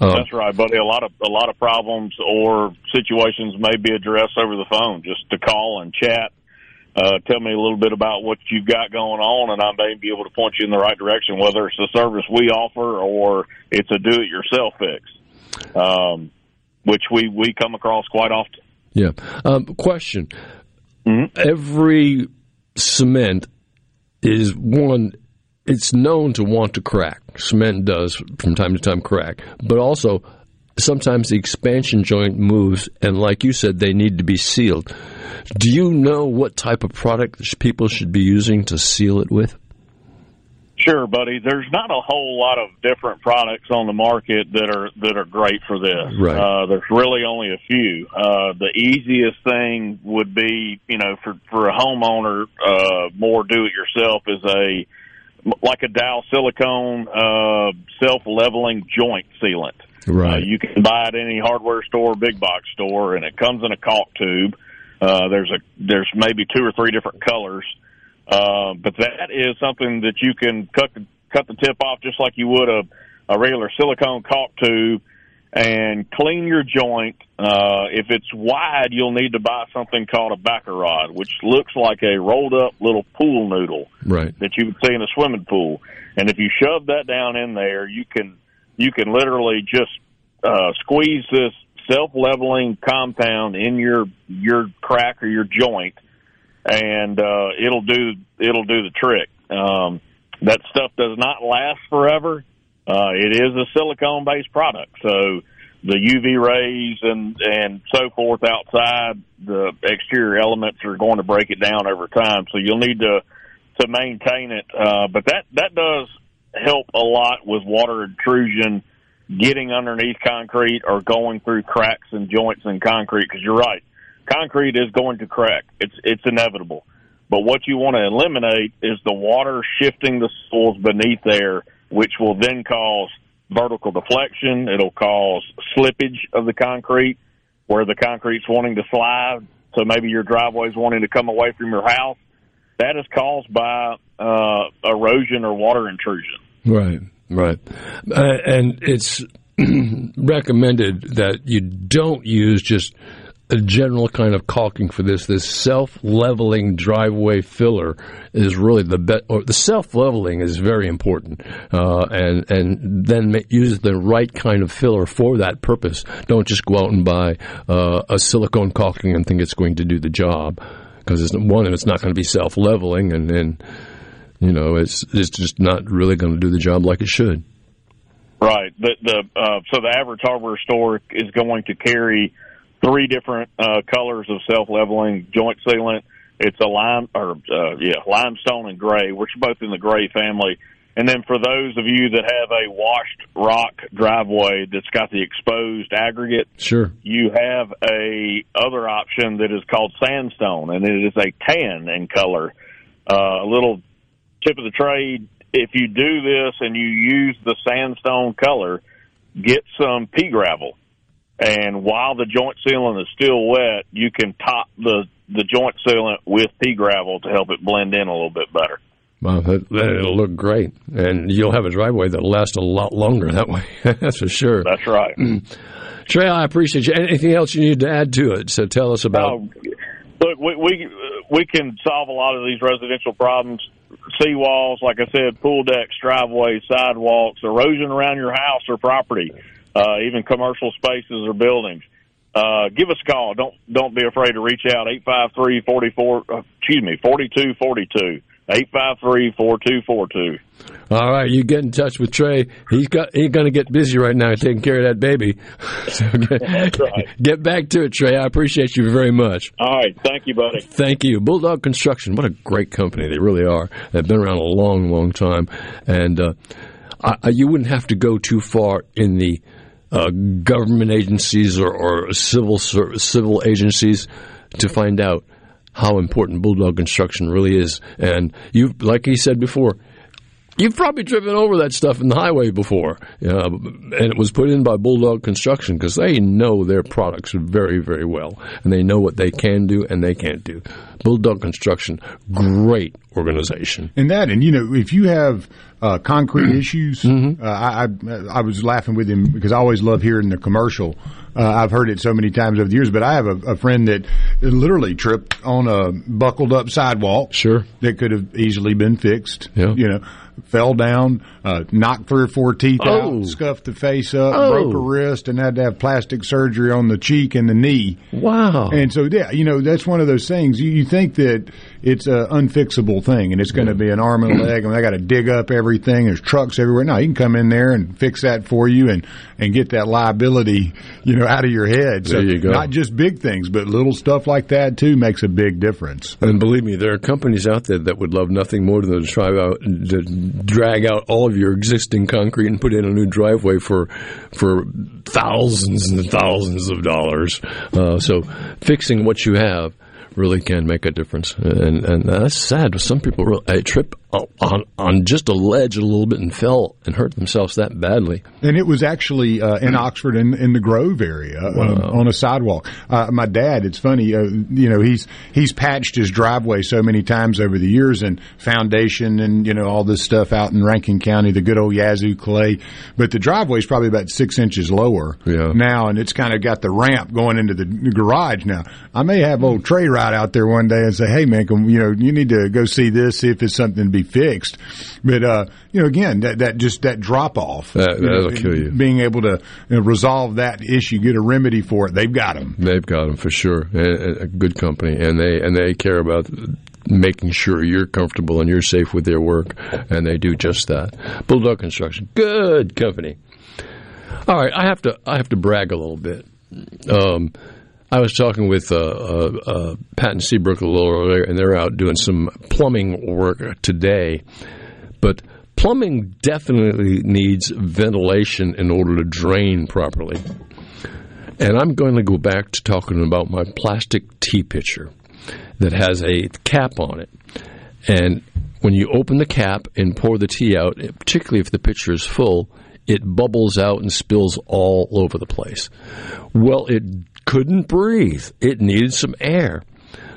Um, That's right, buddy. A lot of a lot of problems or situations may be addressed over the phone. Just to call and chat. Uh, tell me a little bit about what you've got going on, and I may be able to point you in the right direction, whether it's the service we offer or it's a do-it-yourself fix, um, which we we come across quite often. Yeah. Um, question: Every cement is one. It's known to want to crack. Cement does from time to time crack, but also sometimes the expansion joint moves, and like you said, they need to be sealed. Do you know what type of product people should be using to seal it with? Sure, buddy. There's not a whole lot of different products on the market that are that are great for this. Right. Uh, there's really only a few. Uh, the easiest thing would be, you know, for for a homeowner, uh, more do-it-yourself is a like a Dow silicone uh, self-leveling joint sealant. Right. Uh, you can buy it at any hardware store, big box store, and it comes in a caulk tube. Uh, there's a there's maybe two or three different colors, uh, but that is something that you can cut the cut the tip off just like you would a a regular silicone caulk tube, and clean your joint. Uh, if it's wide, you'll need to buy something called a backer rod, which looks like a rolled up little pool noodle Right. that you would see in a swimming pool. And if you shove that down in there, you can you can literally just uh, squeeze this self leveling compound in your your crack or your joint, and uh, it'll do it'll do the trick. Um, that stuff does not last forever. Uh, it is a silicone based product, so the UV rays and and so forth outside the exterior elements are going to break it down over time. So you'll need to to maintain it. Uh, but that that does help a lot with water intrusion, getting underneath concrete or going through cracks and joints in concrete. Because you're right, concrete is going to crack. It's it's inevitable. But what you want to eliminate is the water shifting the soils beneath there, which will then cause vertical deflection. It'll cause slippage of the concrete where the concrete's wanting to slide. So maybe your driveway's wanting to come away from your house. That is caused by uh, erosion or water intrusion. Right, right. Uh, and it's recommended that you don't use just a general kind of caulking for this. This self-leveling driveway filler is really the best. The self-leveling is very important, uh, and and then use the right kind of filler for that purpose. Don't just go out and buy uh, a silicone caulking and think it's going to do the job because it's one, it's not going to be self-leveling, and then you know it's it's just not really going to do the job like it should. Right. The the uh, so the average hardware store is going to carry three different uh, colors of self leveling joint sealant. It's a lime or uh, yeah limestone and gray, which are both in the gray family. And then for those of you that have a washed rock driveway that's got the exposed aggregate, Sure. you have a other option that is called sandstone, and it is a tan in color. Uh, a little tip of the trade: if you do this and you use the sandstone color, get some pea gravel, and while the joint sealant is still wet, you can top the the joint sealant with pea gravel to help it blend in a little bit better. Well, that, it'll look great, and you'll have a driveway that'll last a lot longer that way. That's for sure. That's right. Trey, I appreciate you. Anything else you need to add to it? So tell us about. Oh, look, we we we can solve a lot of these residential problems. Seawalls, like I said, pool decks, driveways, sidewalks, erosion around your house or property, uh, even commercial spaces or buildings. Uh, give us a call. Don't don't be afraid to reach out. Eight five three forty four. uh, Excuse me, forty two forty two. Eight five three four two four two. All right, you get in touch with Trey. He's got he's going to get busy right now taking care of that baby. So get, That's right. get back to it, Trey. I appreciate you very much. All right, thank you, buddy. Thank you. Bulldog Construction, what a great company. They really are. They've been around a long, long time. And uh, I, you wouldn't have to go too far in the uh, government agencies or, or civil ser- civil agencies to find out how important Bulldog Construction really is. And you, like he said before, You've probably driven over that stuff in the highway before, uh, and it was put in by Bulldog Construction because they know their products very, very well, and they know what they can do and they can't do. Bulldog Construction, great organization. And that, and you know, if you have uh, concrete issues, uh, I, I I was laughing with him because I always love hearing the commercial. Uh, I've heard it so many times over the years, but I have a, a friend that literally tripped on a buckled up sidewalk. Sure, that could have easily been fixed. Yeah. you know, fell down, uh, knocked three or four teeth Oh. out, scuffed the face up, Oh. broke a wrist, and had to have plastic surgery on the cheek and the knee. Wow. And so, yeah, you know, that's one of those things. You, you think that it's an unfixable thing and it's going to be an arm and a leg and I got to dig up everything. There's trucks everywhere. No, you can come in there and fix that for you and, and get that liability, you know, out of your head. So There you go. not just big things, but little stuff like that too makes a big difference. And believe me, there are companies out there that would love nothing more than to try out to drag out all of your existing concrete and put in a new driveway for for thousands and thousands of dollars. Uh, so fixing what you have really can make a difference, and and that's sad. Some people really, uh, trip on on just a ledge a little bit and fell and hurt themselves that badly. And it was actually uh, in Oxford, in, in the Grove area, uh, Wow. on a sidewalk. Uh, my dad, it's funny, uh, you know, he's he's patched his driveway so many times over the years, and foundation, and you know all this stuff out in Rankin County, the good old Yazoo clay. But the driveway's probably about six inches lower Yeah. now, and it's kind of got the ramp going into the garage now. I may have old Trey ride out there one day and say, "Hey, man, can, you know, you need to go see this, see if it's something to be fixed." But uh, you know, again, that that just that drop off that, that'll kill you. Being able to you know, resolve that issue, get a remedy for it, they've got them. They've got them for sure. A, a good company, and they and they care about making sure you're comfortable and you're safe with their work, and they do just that. Bulldog Construction, good company. All right, I have to I have to brag a little bit. Um, I was talking with uh, uh, uh, Pat and Seabrook a little earlier, and they're out doing some plumbing work today. But plumbing definitely needs ventilation in order to drain properly. And I'm going to go back to talking about my plastic tea pitcher that has a cap on it. And when you open the cap and pour the tea out, particularly if the pitcher is full, it bubbles out and spills all over the place. Well, it couldn't breathe. It needed some air.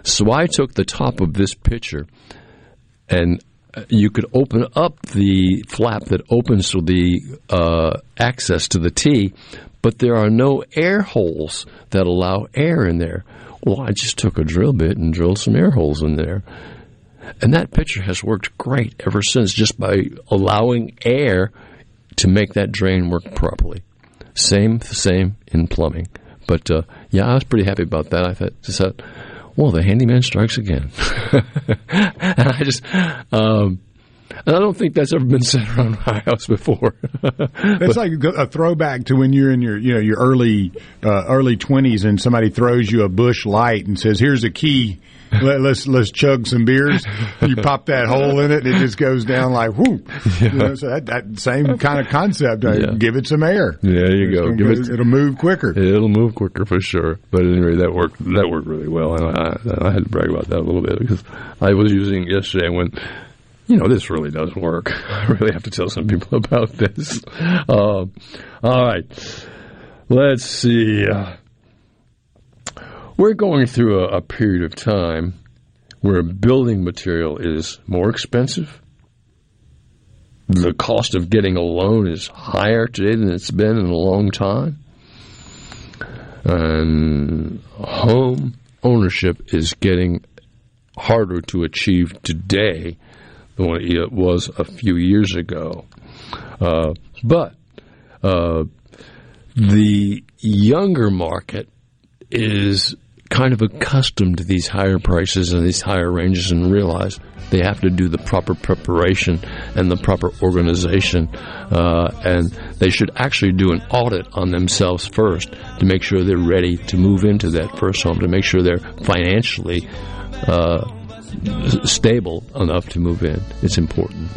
So I took the top of this pitcher and uh, you could open up the flap that opens to the uh, access to the tea, but there are no air holes that allow air in there. Well, I just took a drill bit and drilled some air holes in there. And that pitcher has worked great ever since just by allowing air to make that drain work properly. Same, same in plumbing. But uh, yeah, I was pretty happy about that. I thought, just thought, well, the handyman strikes again. and I just, um, and I don't think that's ever been said around my house before. It's like a throwback to when you're in your you know your early uh, early twenties and somebody throws you a Busch Light and says, "Here's a key." Let, let's let's chug some beers. You pop that hole in it, and it just goes down like whoop. You know, so that, that same kind of concept. Uh, Yeah. Give it some air. Yeah, there you It's go. Give go- it- it'll move quicker. It'll move quicker for sure. But anyway, that worked. That worked really well, and I, I had to brag about that a little bit because I was using it yesterday and went, you know, this really does work. I really have to tell some people about this. Um, all right, let's see. Uh, we're going through a, a period of time where building material is more expensive. The cost of getting a loan is higher today than it's been in a long time. And home ownership is getting harder to achieve today than it was a few years ago. Uh, but uh, the younger market is kind of accustomed to these higher prices and these higher ranges and realize they have to do the proper preparation and the proper organization uh, and they should actually do an audit on themselves first to make sure they're ready to move into that first home to make sure they're financially uh, stable enough to move in. It's important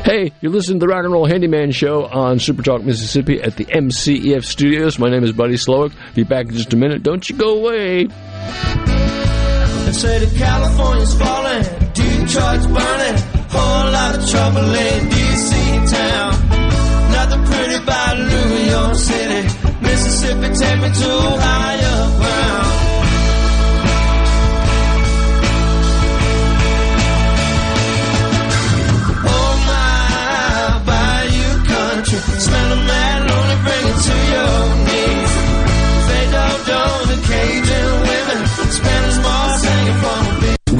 Hey, you're listening to the Rock and Roll Handyman Show on Super Talk Mississippi at the MCEF Studios. My name is Buddy Slowick. Be back in just a minute. Don't you go away. They say that California's falling, Detroit's burning, Whole lot of trouble in D.C. town. Nothing pretty about New York City. Mississippi, take me to higher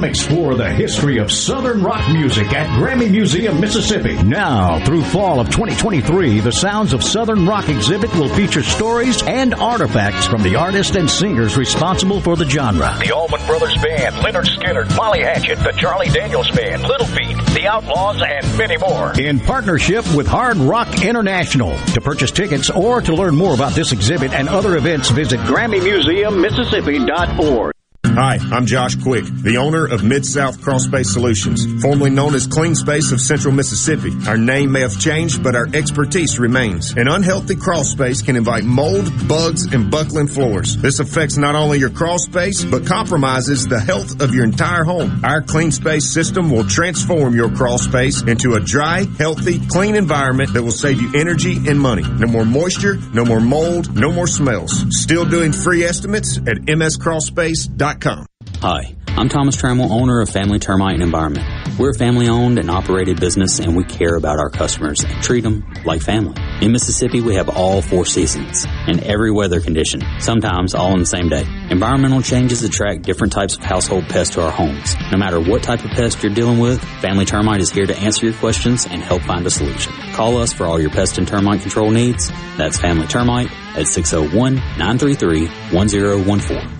Come explore the history of Southern rock music at Grammy Museum, Mississippi. Now, through fall of 2023, the Sounds of Southern Rock exhibit will feature stories and artifacts from the artists and singers responsible for the genre. The Allman Brothers Band, Lynyrd Skynyrd, Molly Hatchet, the Charlie Daniels Band, Little Feat, The Outlaws, and many more. In partnership with Hard Rock International. To purchase tickets or to learn more about this exhibit and other events, visit GrammyMuseumMississippi.org. Hi, I'm Josh Quick, the owner of Mid-South Crawl Space Solutions, formerly known as Clean Space of Central Mississippi. Our name may have changed, but our expertise remains. An unhealthy crawl space can invite mold, bugs, and buckling floors. This affects not only your crawl space, but compromises the health of your entire home. Our Clean Space system will transform your crawl space into a dry, healthy, clean environment that will save you energy and money. No more moisture, no more mold, no more smells. Still doing free estimates at mscrawlspace.com. Hi, I'm Thomas Trammell, owner of Family Termite and Environment. We're a family owned and operated business and we care about our customers and treat them like family. In Mississippi, we have all four seasons and every weather condition, sometimes all in the same day. Environmental changes attract different types of household pests to our homes. No matter what type of pest you're dealing with, Family Termite is here to answer your questions and help find a solution. Call us for all your pest and termite control needs. That's Family Termite at 601 933 1014.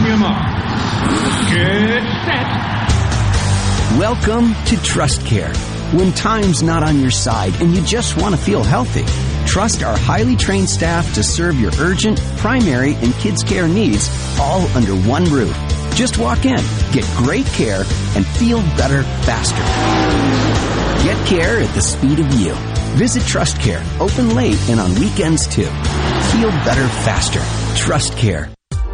On your mark. Get set. Welcome to Trust Care. When time's not on your side and you just want to feel healthy, trust our highly trained staff to serve your urgent, primary, and kids care needs all under one roof. Just walk in, get great care, and feel better faster. Get care at the speed of you. Visit Trust Care, open late and on weekends too. Feel better faster. Trust Care.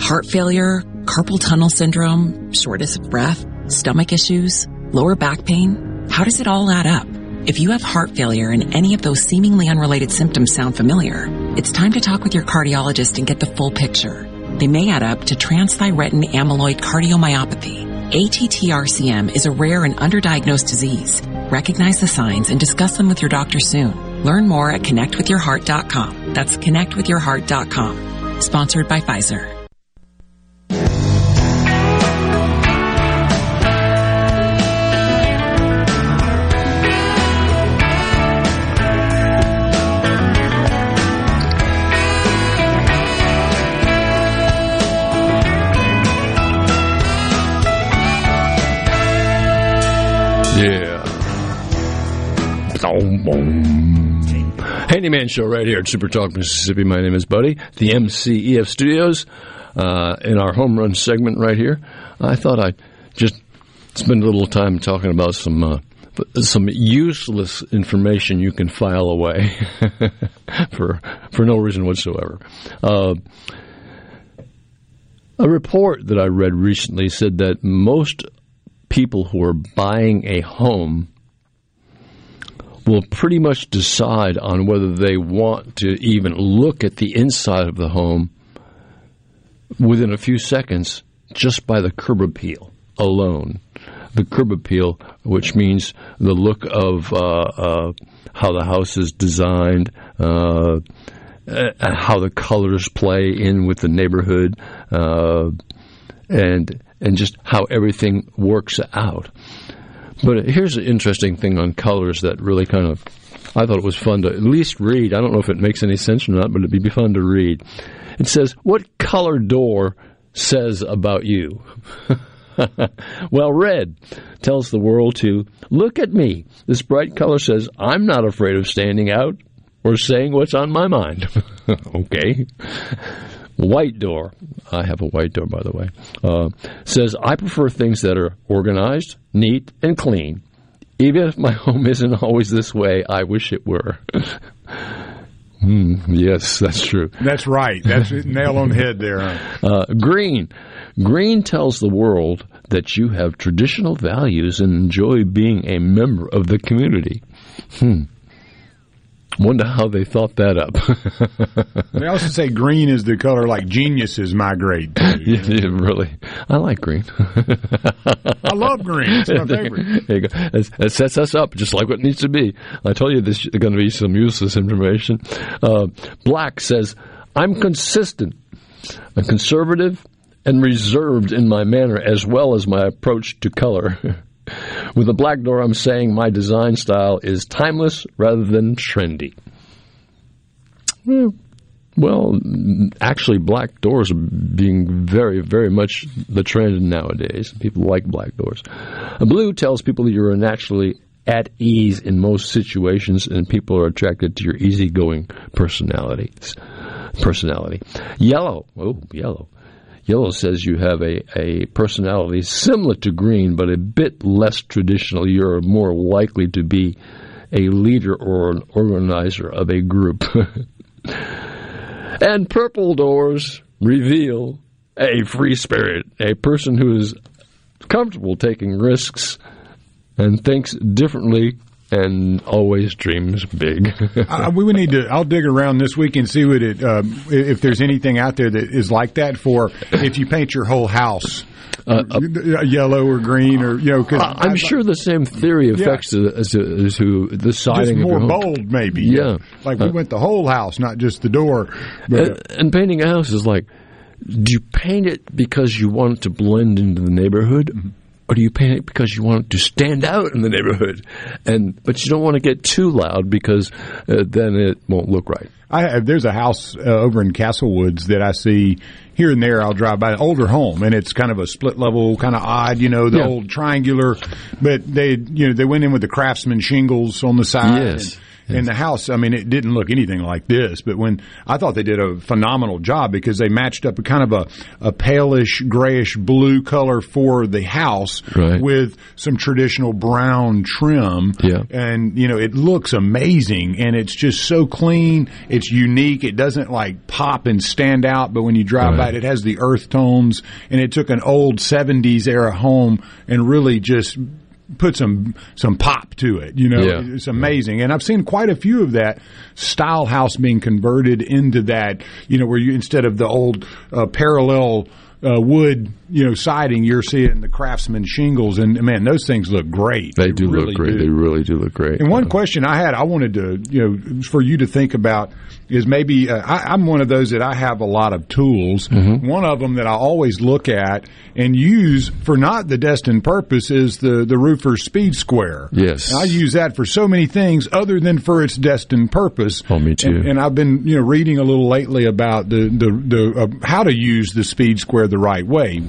Heart failure, carpal tunnel syndrome, shortness of breath, stomach issues, lower back pain. How does it all add up? If you have heart failure and any of those seemingly unrelated symptoms sound familiar, it's time to talk with your cardiologist and get the full picture. They may add up to transthyretin amyloid cardiomyopathy. ATTRCM is a rare and underdiagnosed disease. Recognize the signs and discuss them with your doctor soon. Learn more at connectwithyourheart.com. That's connectwithyourheart.com. Sponsored by Pfizer. Handyman Show right here at Super Talk Mississippi. My name is Buddy, the MCEF Studios. uh, in our home run segment right here, I thought I'd just spend a little time talking about some uh, some useless information you can file away for for no reason whatsoever. Uh, a report that I read recently said that most people who are buying a home will pretty much decide on whether they want to even look at the inside of the home within a few seconds just by the curb appeal alone. The curb appeal, which means the look of uh, uh, how the house is designed, uh, uh, how the colors play in with the neighborhood, uh, and and just how everything works out. But here's an interesting thing on colors that really kind of I thought it was fun to at least read. I don't know if it makes any sense or not, but it'd be fun to read. It says, "What color door says about you?" well, red tells the world to look at me. This bright color says, I'm not afraid of standing out or saying what's on my mind. okay. White door, I have a white door, by the way, uh, says, I prefer things that are organized, neat, and clean. Even if my home isn't always this way, I wish it were. Hmm, yes, that's true. That's right. That's nail on the head there. Uh, green. Green tells the world that you have traditional values and enjoy being a member of the community. Hmm. Wonder how they thought that up. they also say green is the color like geniuses migrate to. yeah, yeah, really. I like green. I love green. It's my favorite. There you go. It, sets us up just like what needs to be. I told you this is going to be some useless information. Uh, Black says, I'm consistent. I'm conservative and reserved in my manner as well as my approach to color. With the black door, I'm saying my design style is timeless rather than trendy. Hmm. Well, actually, black doors are being very, very much the trend nowadays. People like black doors. Blue tells people you're naturally at ease in most situations, and people are attracted to your easygoing personalities. Personality. Yellow. Oh, yellow. Yellow says you have a, a personality similar to green, but a bit less traditional. You're more likely to be a leader or an organizer of a group. and purple doors reveal a free spirit, a person who is comfortable taking risks and thinks differently and always dreams big. uh, we would need to. I'll dig around this week and see what it uh, if there's anything out there that is like that for if you paint your whole house. Uh, yellow or green, or you know, because I'm sure the same theory affects yeah. as, as to the siding. Just more bold, maybe. Yeah, like we went the whole house, not just the door. And, and painting a house is like, do you paint it because you want it to blend into the neighborhood? Or do you panic because you want to stand out in the neighborhood? And but you don't want to get too loud because uh, then it won't look right. I there's a house uh, over in Castlewoods that I see here and there. I'll drive by an older home, and it's kind of a split level, kind of odd, you know, the yeah. old triangular. But they, you know, they went in with the craftsman shingles on the side. Yes. And, in the house. I mean, it didn't look anything like this, but when I thought they did a phenomenal job because they matched up a kind of a, a palish grayish blue color for the house right. with some traditional brown trim. Yeah. And, you know, it looks amazing and it's just so clean. It's unique. It doesn't like pop and stand out, but when you drive right. by it, it has the earth tones and it took an old 70s era home and really just put some some pop to it. You know, yeah. it's amazing, and I've seen quite a few of that style house being converted into that. You know, where you instead of the old uh, parallel. Uh, wood, you know, siding. You're seeing the craftsman shingles, and man, those things look great. They, they do really look great. Do. They really do look great. And one uh, question I had, I wanted to, you know, for you to think about is maybe uh, I, am one of those that I have a lot of tools. Mm-hmm. One of them that I always look at and use for not the destined purpose is the the roofer speed square. Yes, and I use that for so many things other than for its destined purpose. Oh, me too. And, and I've been you know reading a little lately about the the, the uh, how to use the speed square the right way,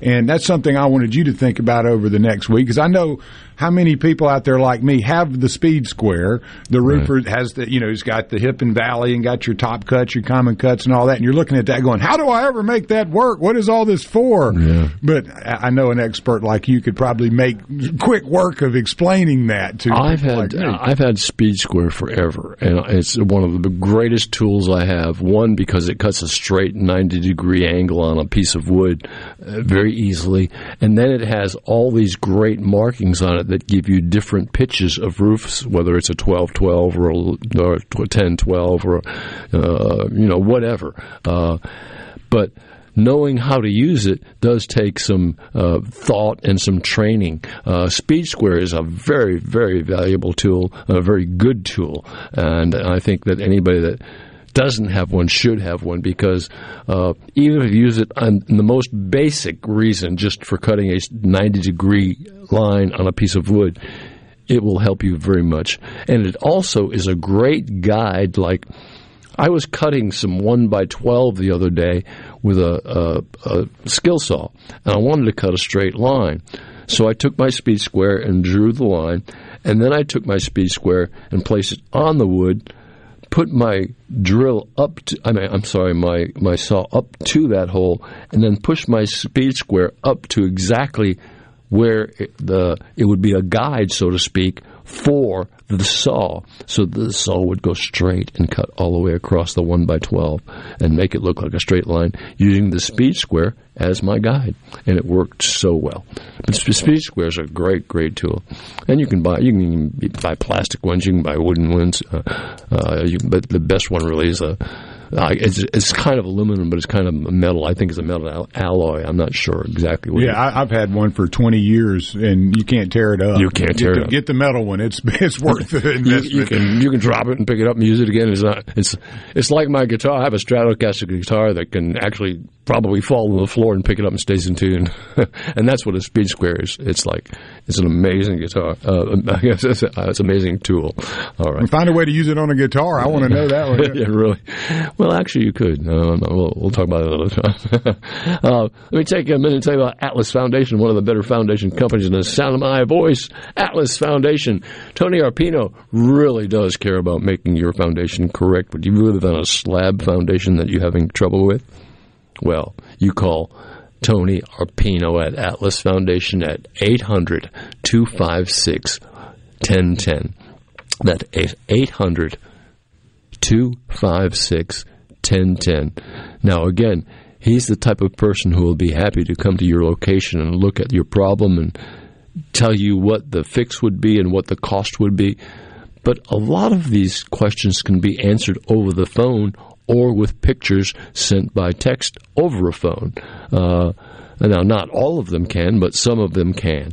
and that's something I wanted you to think about over the next week because I know how many people out there like me have the speed square? The roofer has the, you know, he's got the hip and valley and got your top cuts, your common cuts, and all that. And you're looking at that, going, "How do I ever make that work? What is all this for?" Yeah. But I know an expert like you could probably make quick work of explaining that to. I've had like me. I've had Speed Square forever, and it's one of the greatest tools I have. One because it cuts a straight ninety degree angle on a piece of wood uh, very easily, and then it has all these great markings on it that give you different pitches of roofs, whether it's a twelve twelve or a or ten twelve or uh, you know whatever. Uh, but knowing how to use it does take some uh, thought and some training. Uh, Speed Square is a very, very valuable tool, a very good tool, and I think that anybody that doesn't have one should have one because uh, even if you use it on the most basic reason, just for cutting a 90 degree line on a piece of wood, it will help you very much. And it also is a great guide, like I was cutting some one by twelve the other day with a, a, a skill saw, and I wanted to cut a straight line. So I took my speed square and drew the line, and then I took my speed square and placed it on the wood, put my drill up to, I mean, I'm sorry, my, my saw up to that hole, and then push my speed square up to exactly where it, the it would be a guide, so to speak, for the saw, so the saw would go straight and cut all the way across the one by twelve and make it look like a straight line using the speed square as my guide, and it worked so well. But speed square is a great, great tool, and you can buy you can buy plastic ones, you can buy wooden ones, uh, uh, you, but the best one really is a uh, it's, it's kind of aluminum, but it's kind of metal. I think it's a metal al- alloy. I'm not sure exactly what. Yeah, I, I've had one for 20 years, and you can't tear it up. You can't Get tear the, it up. Get the metal one. It's it's worth the you, investment. you can you can drop it and pick it up and use it again. It's not it's it's like my guitar. I have a Stratocaster guitar that can actually probably fall on the floor and pick it up and stays in tune. and that's what a Speed Square is. It's like it's an amazing guitar. Uh, I guess it's, a, it's an amazing tool. All right. Find a way to use it on a guitar. I want to know that one. yeah, really. Well, actually, you could. No, no, we'll, we'll talk about it another time. uh, let me take a minute and tell you about Atlas Foundation, one of the better foundation companies in the sound of my voice. Atlas Foundation. Tony Arpino really does care about making your foundation correct. But you live on a slab foundation that you're having trouble with? Well, you call Tony Arpino at Atlas Foundation at 800 256 1010. That's 800 256 1010. Now, again, he's the type of person who will be happy to come to your location and look at your problem and tell you what the fix would be and what the cost would be. But a lot of these questions can be answered over the phone or with pictures sent by text over a phone. Uh, now, not all of them can, but some of them can.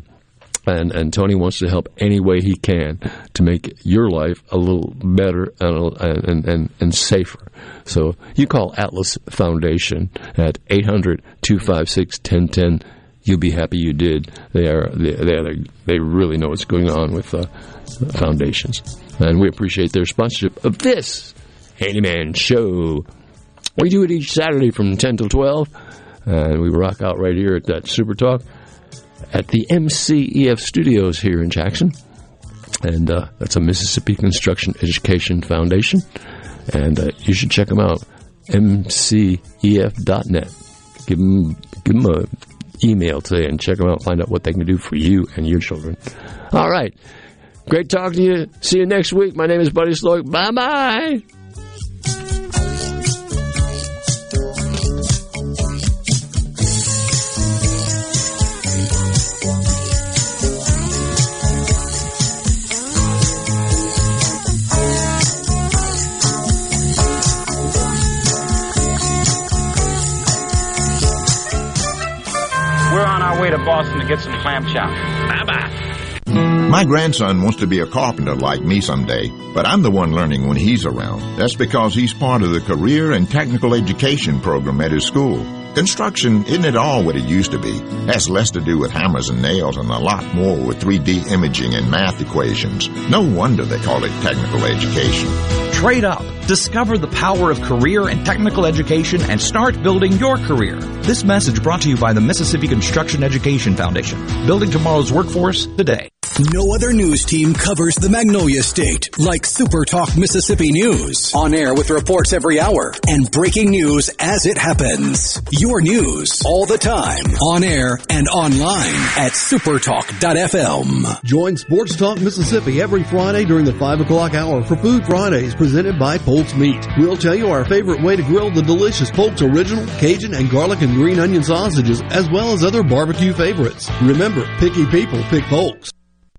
And, and Tony wants to help any way he can to make your life a little better and, and, and, and safer. So you call Atlas Foundation at 800 256 1010. You'll be happy you did. They are they they, are, they really know what's going on with uh, foundations, and we appreciate their sponsorship of this Handyman Show. We do it each Saturday from 10 till 12, and we rock out right here at that Super Talk at the MCEF Studios here in Jackson. And uh, that's a Mississippi Construction Education Foundation. And uh, you should check them out, mcef.net. Give them, give them a email today and check them out, find out what they can do for you and your children. All right. Great talking to you. See you next week. My name is Buddy Slowick. Bye bye. Boston to get some clam chowder. Bye bye. My grandson wants to be a carpenter like me someday, but I'm the one learning when he's around. That's because he's part of the career and technical education program at his school. Construction isn't at all what it used to be. Has less to do with hammers and nails and a lot more with 3D imaging and math equations. No wonder they call it technical education. Trade up. Discover the power of career and technical education and start building your career. This message brought to you by the Mississippi Construction Education Foundation. Building tomorrow's workforce today. No other news team covers the Magnolia State like Super Talk Mississippi News. On air with reports every hour and breaking news as it happens. Your news all the time. On air and online at supertalk.fm. Join Sports Talk Mississippi every Friday during the 5 o'clock hour for Food Fridays presented by Polk's Meat. We'll tell you our favorite way to grill the delicious Polk's Original, Cajun, and garlic and green onion sausages, as well as other barbecue favorites. Remember, picky people pick Polk's.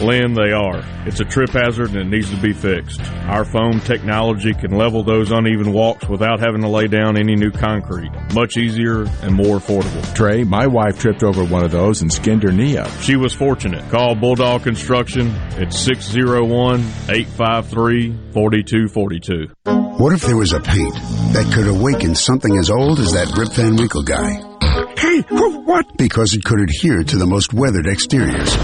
Lynn, they are. It's a trip hazard and it needs to be fixed. Our foam technology can level those uneven walks without having to lay down any new concrete. Much easier and more affordable. Trey, my wife tripped over one of those and skinned her knee up. She was fortunate. Call Bulldog Construction at 601 853 4242. What if there was a paint that could awaken something as old as that Rip Van Winkle guy? Hey, what? Because it could adhere to the most weathered exteriors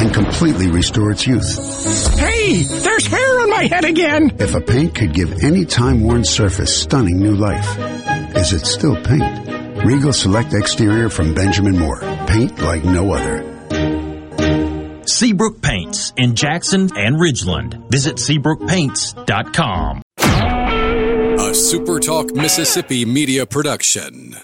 and completely restore its youth. Hey, there's hair on my head again. If a paint could give any time-worn surface stunning new life, is it still paint? Regal Select Exterior from Benjamin Moore. Paint like no other. Seabrook Paints in Jackson and Ridgeland. Visit SeabrookPaints.com. A SuperTalk Mississippi media production.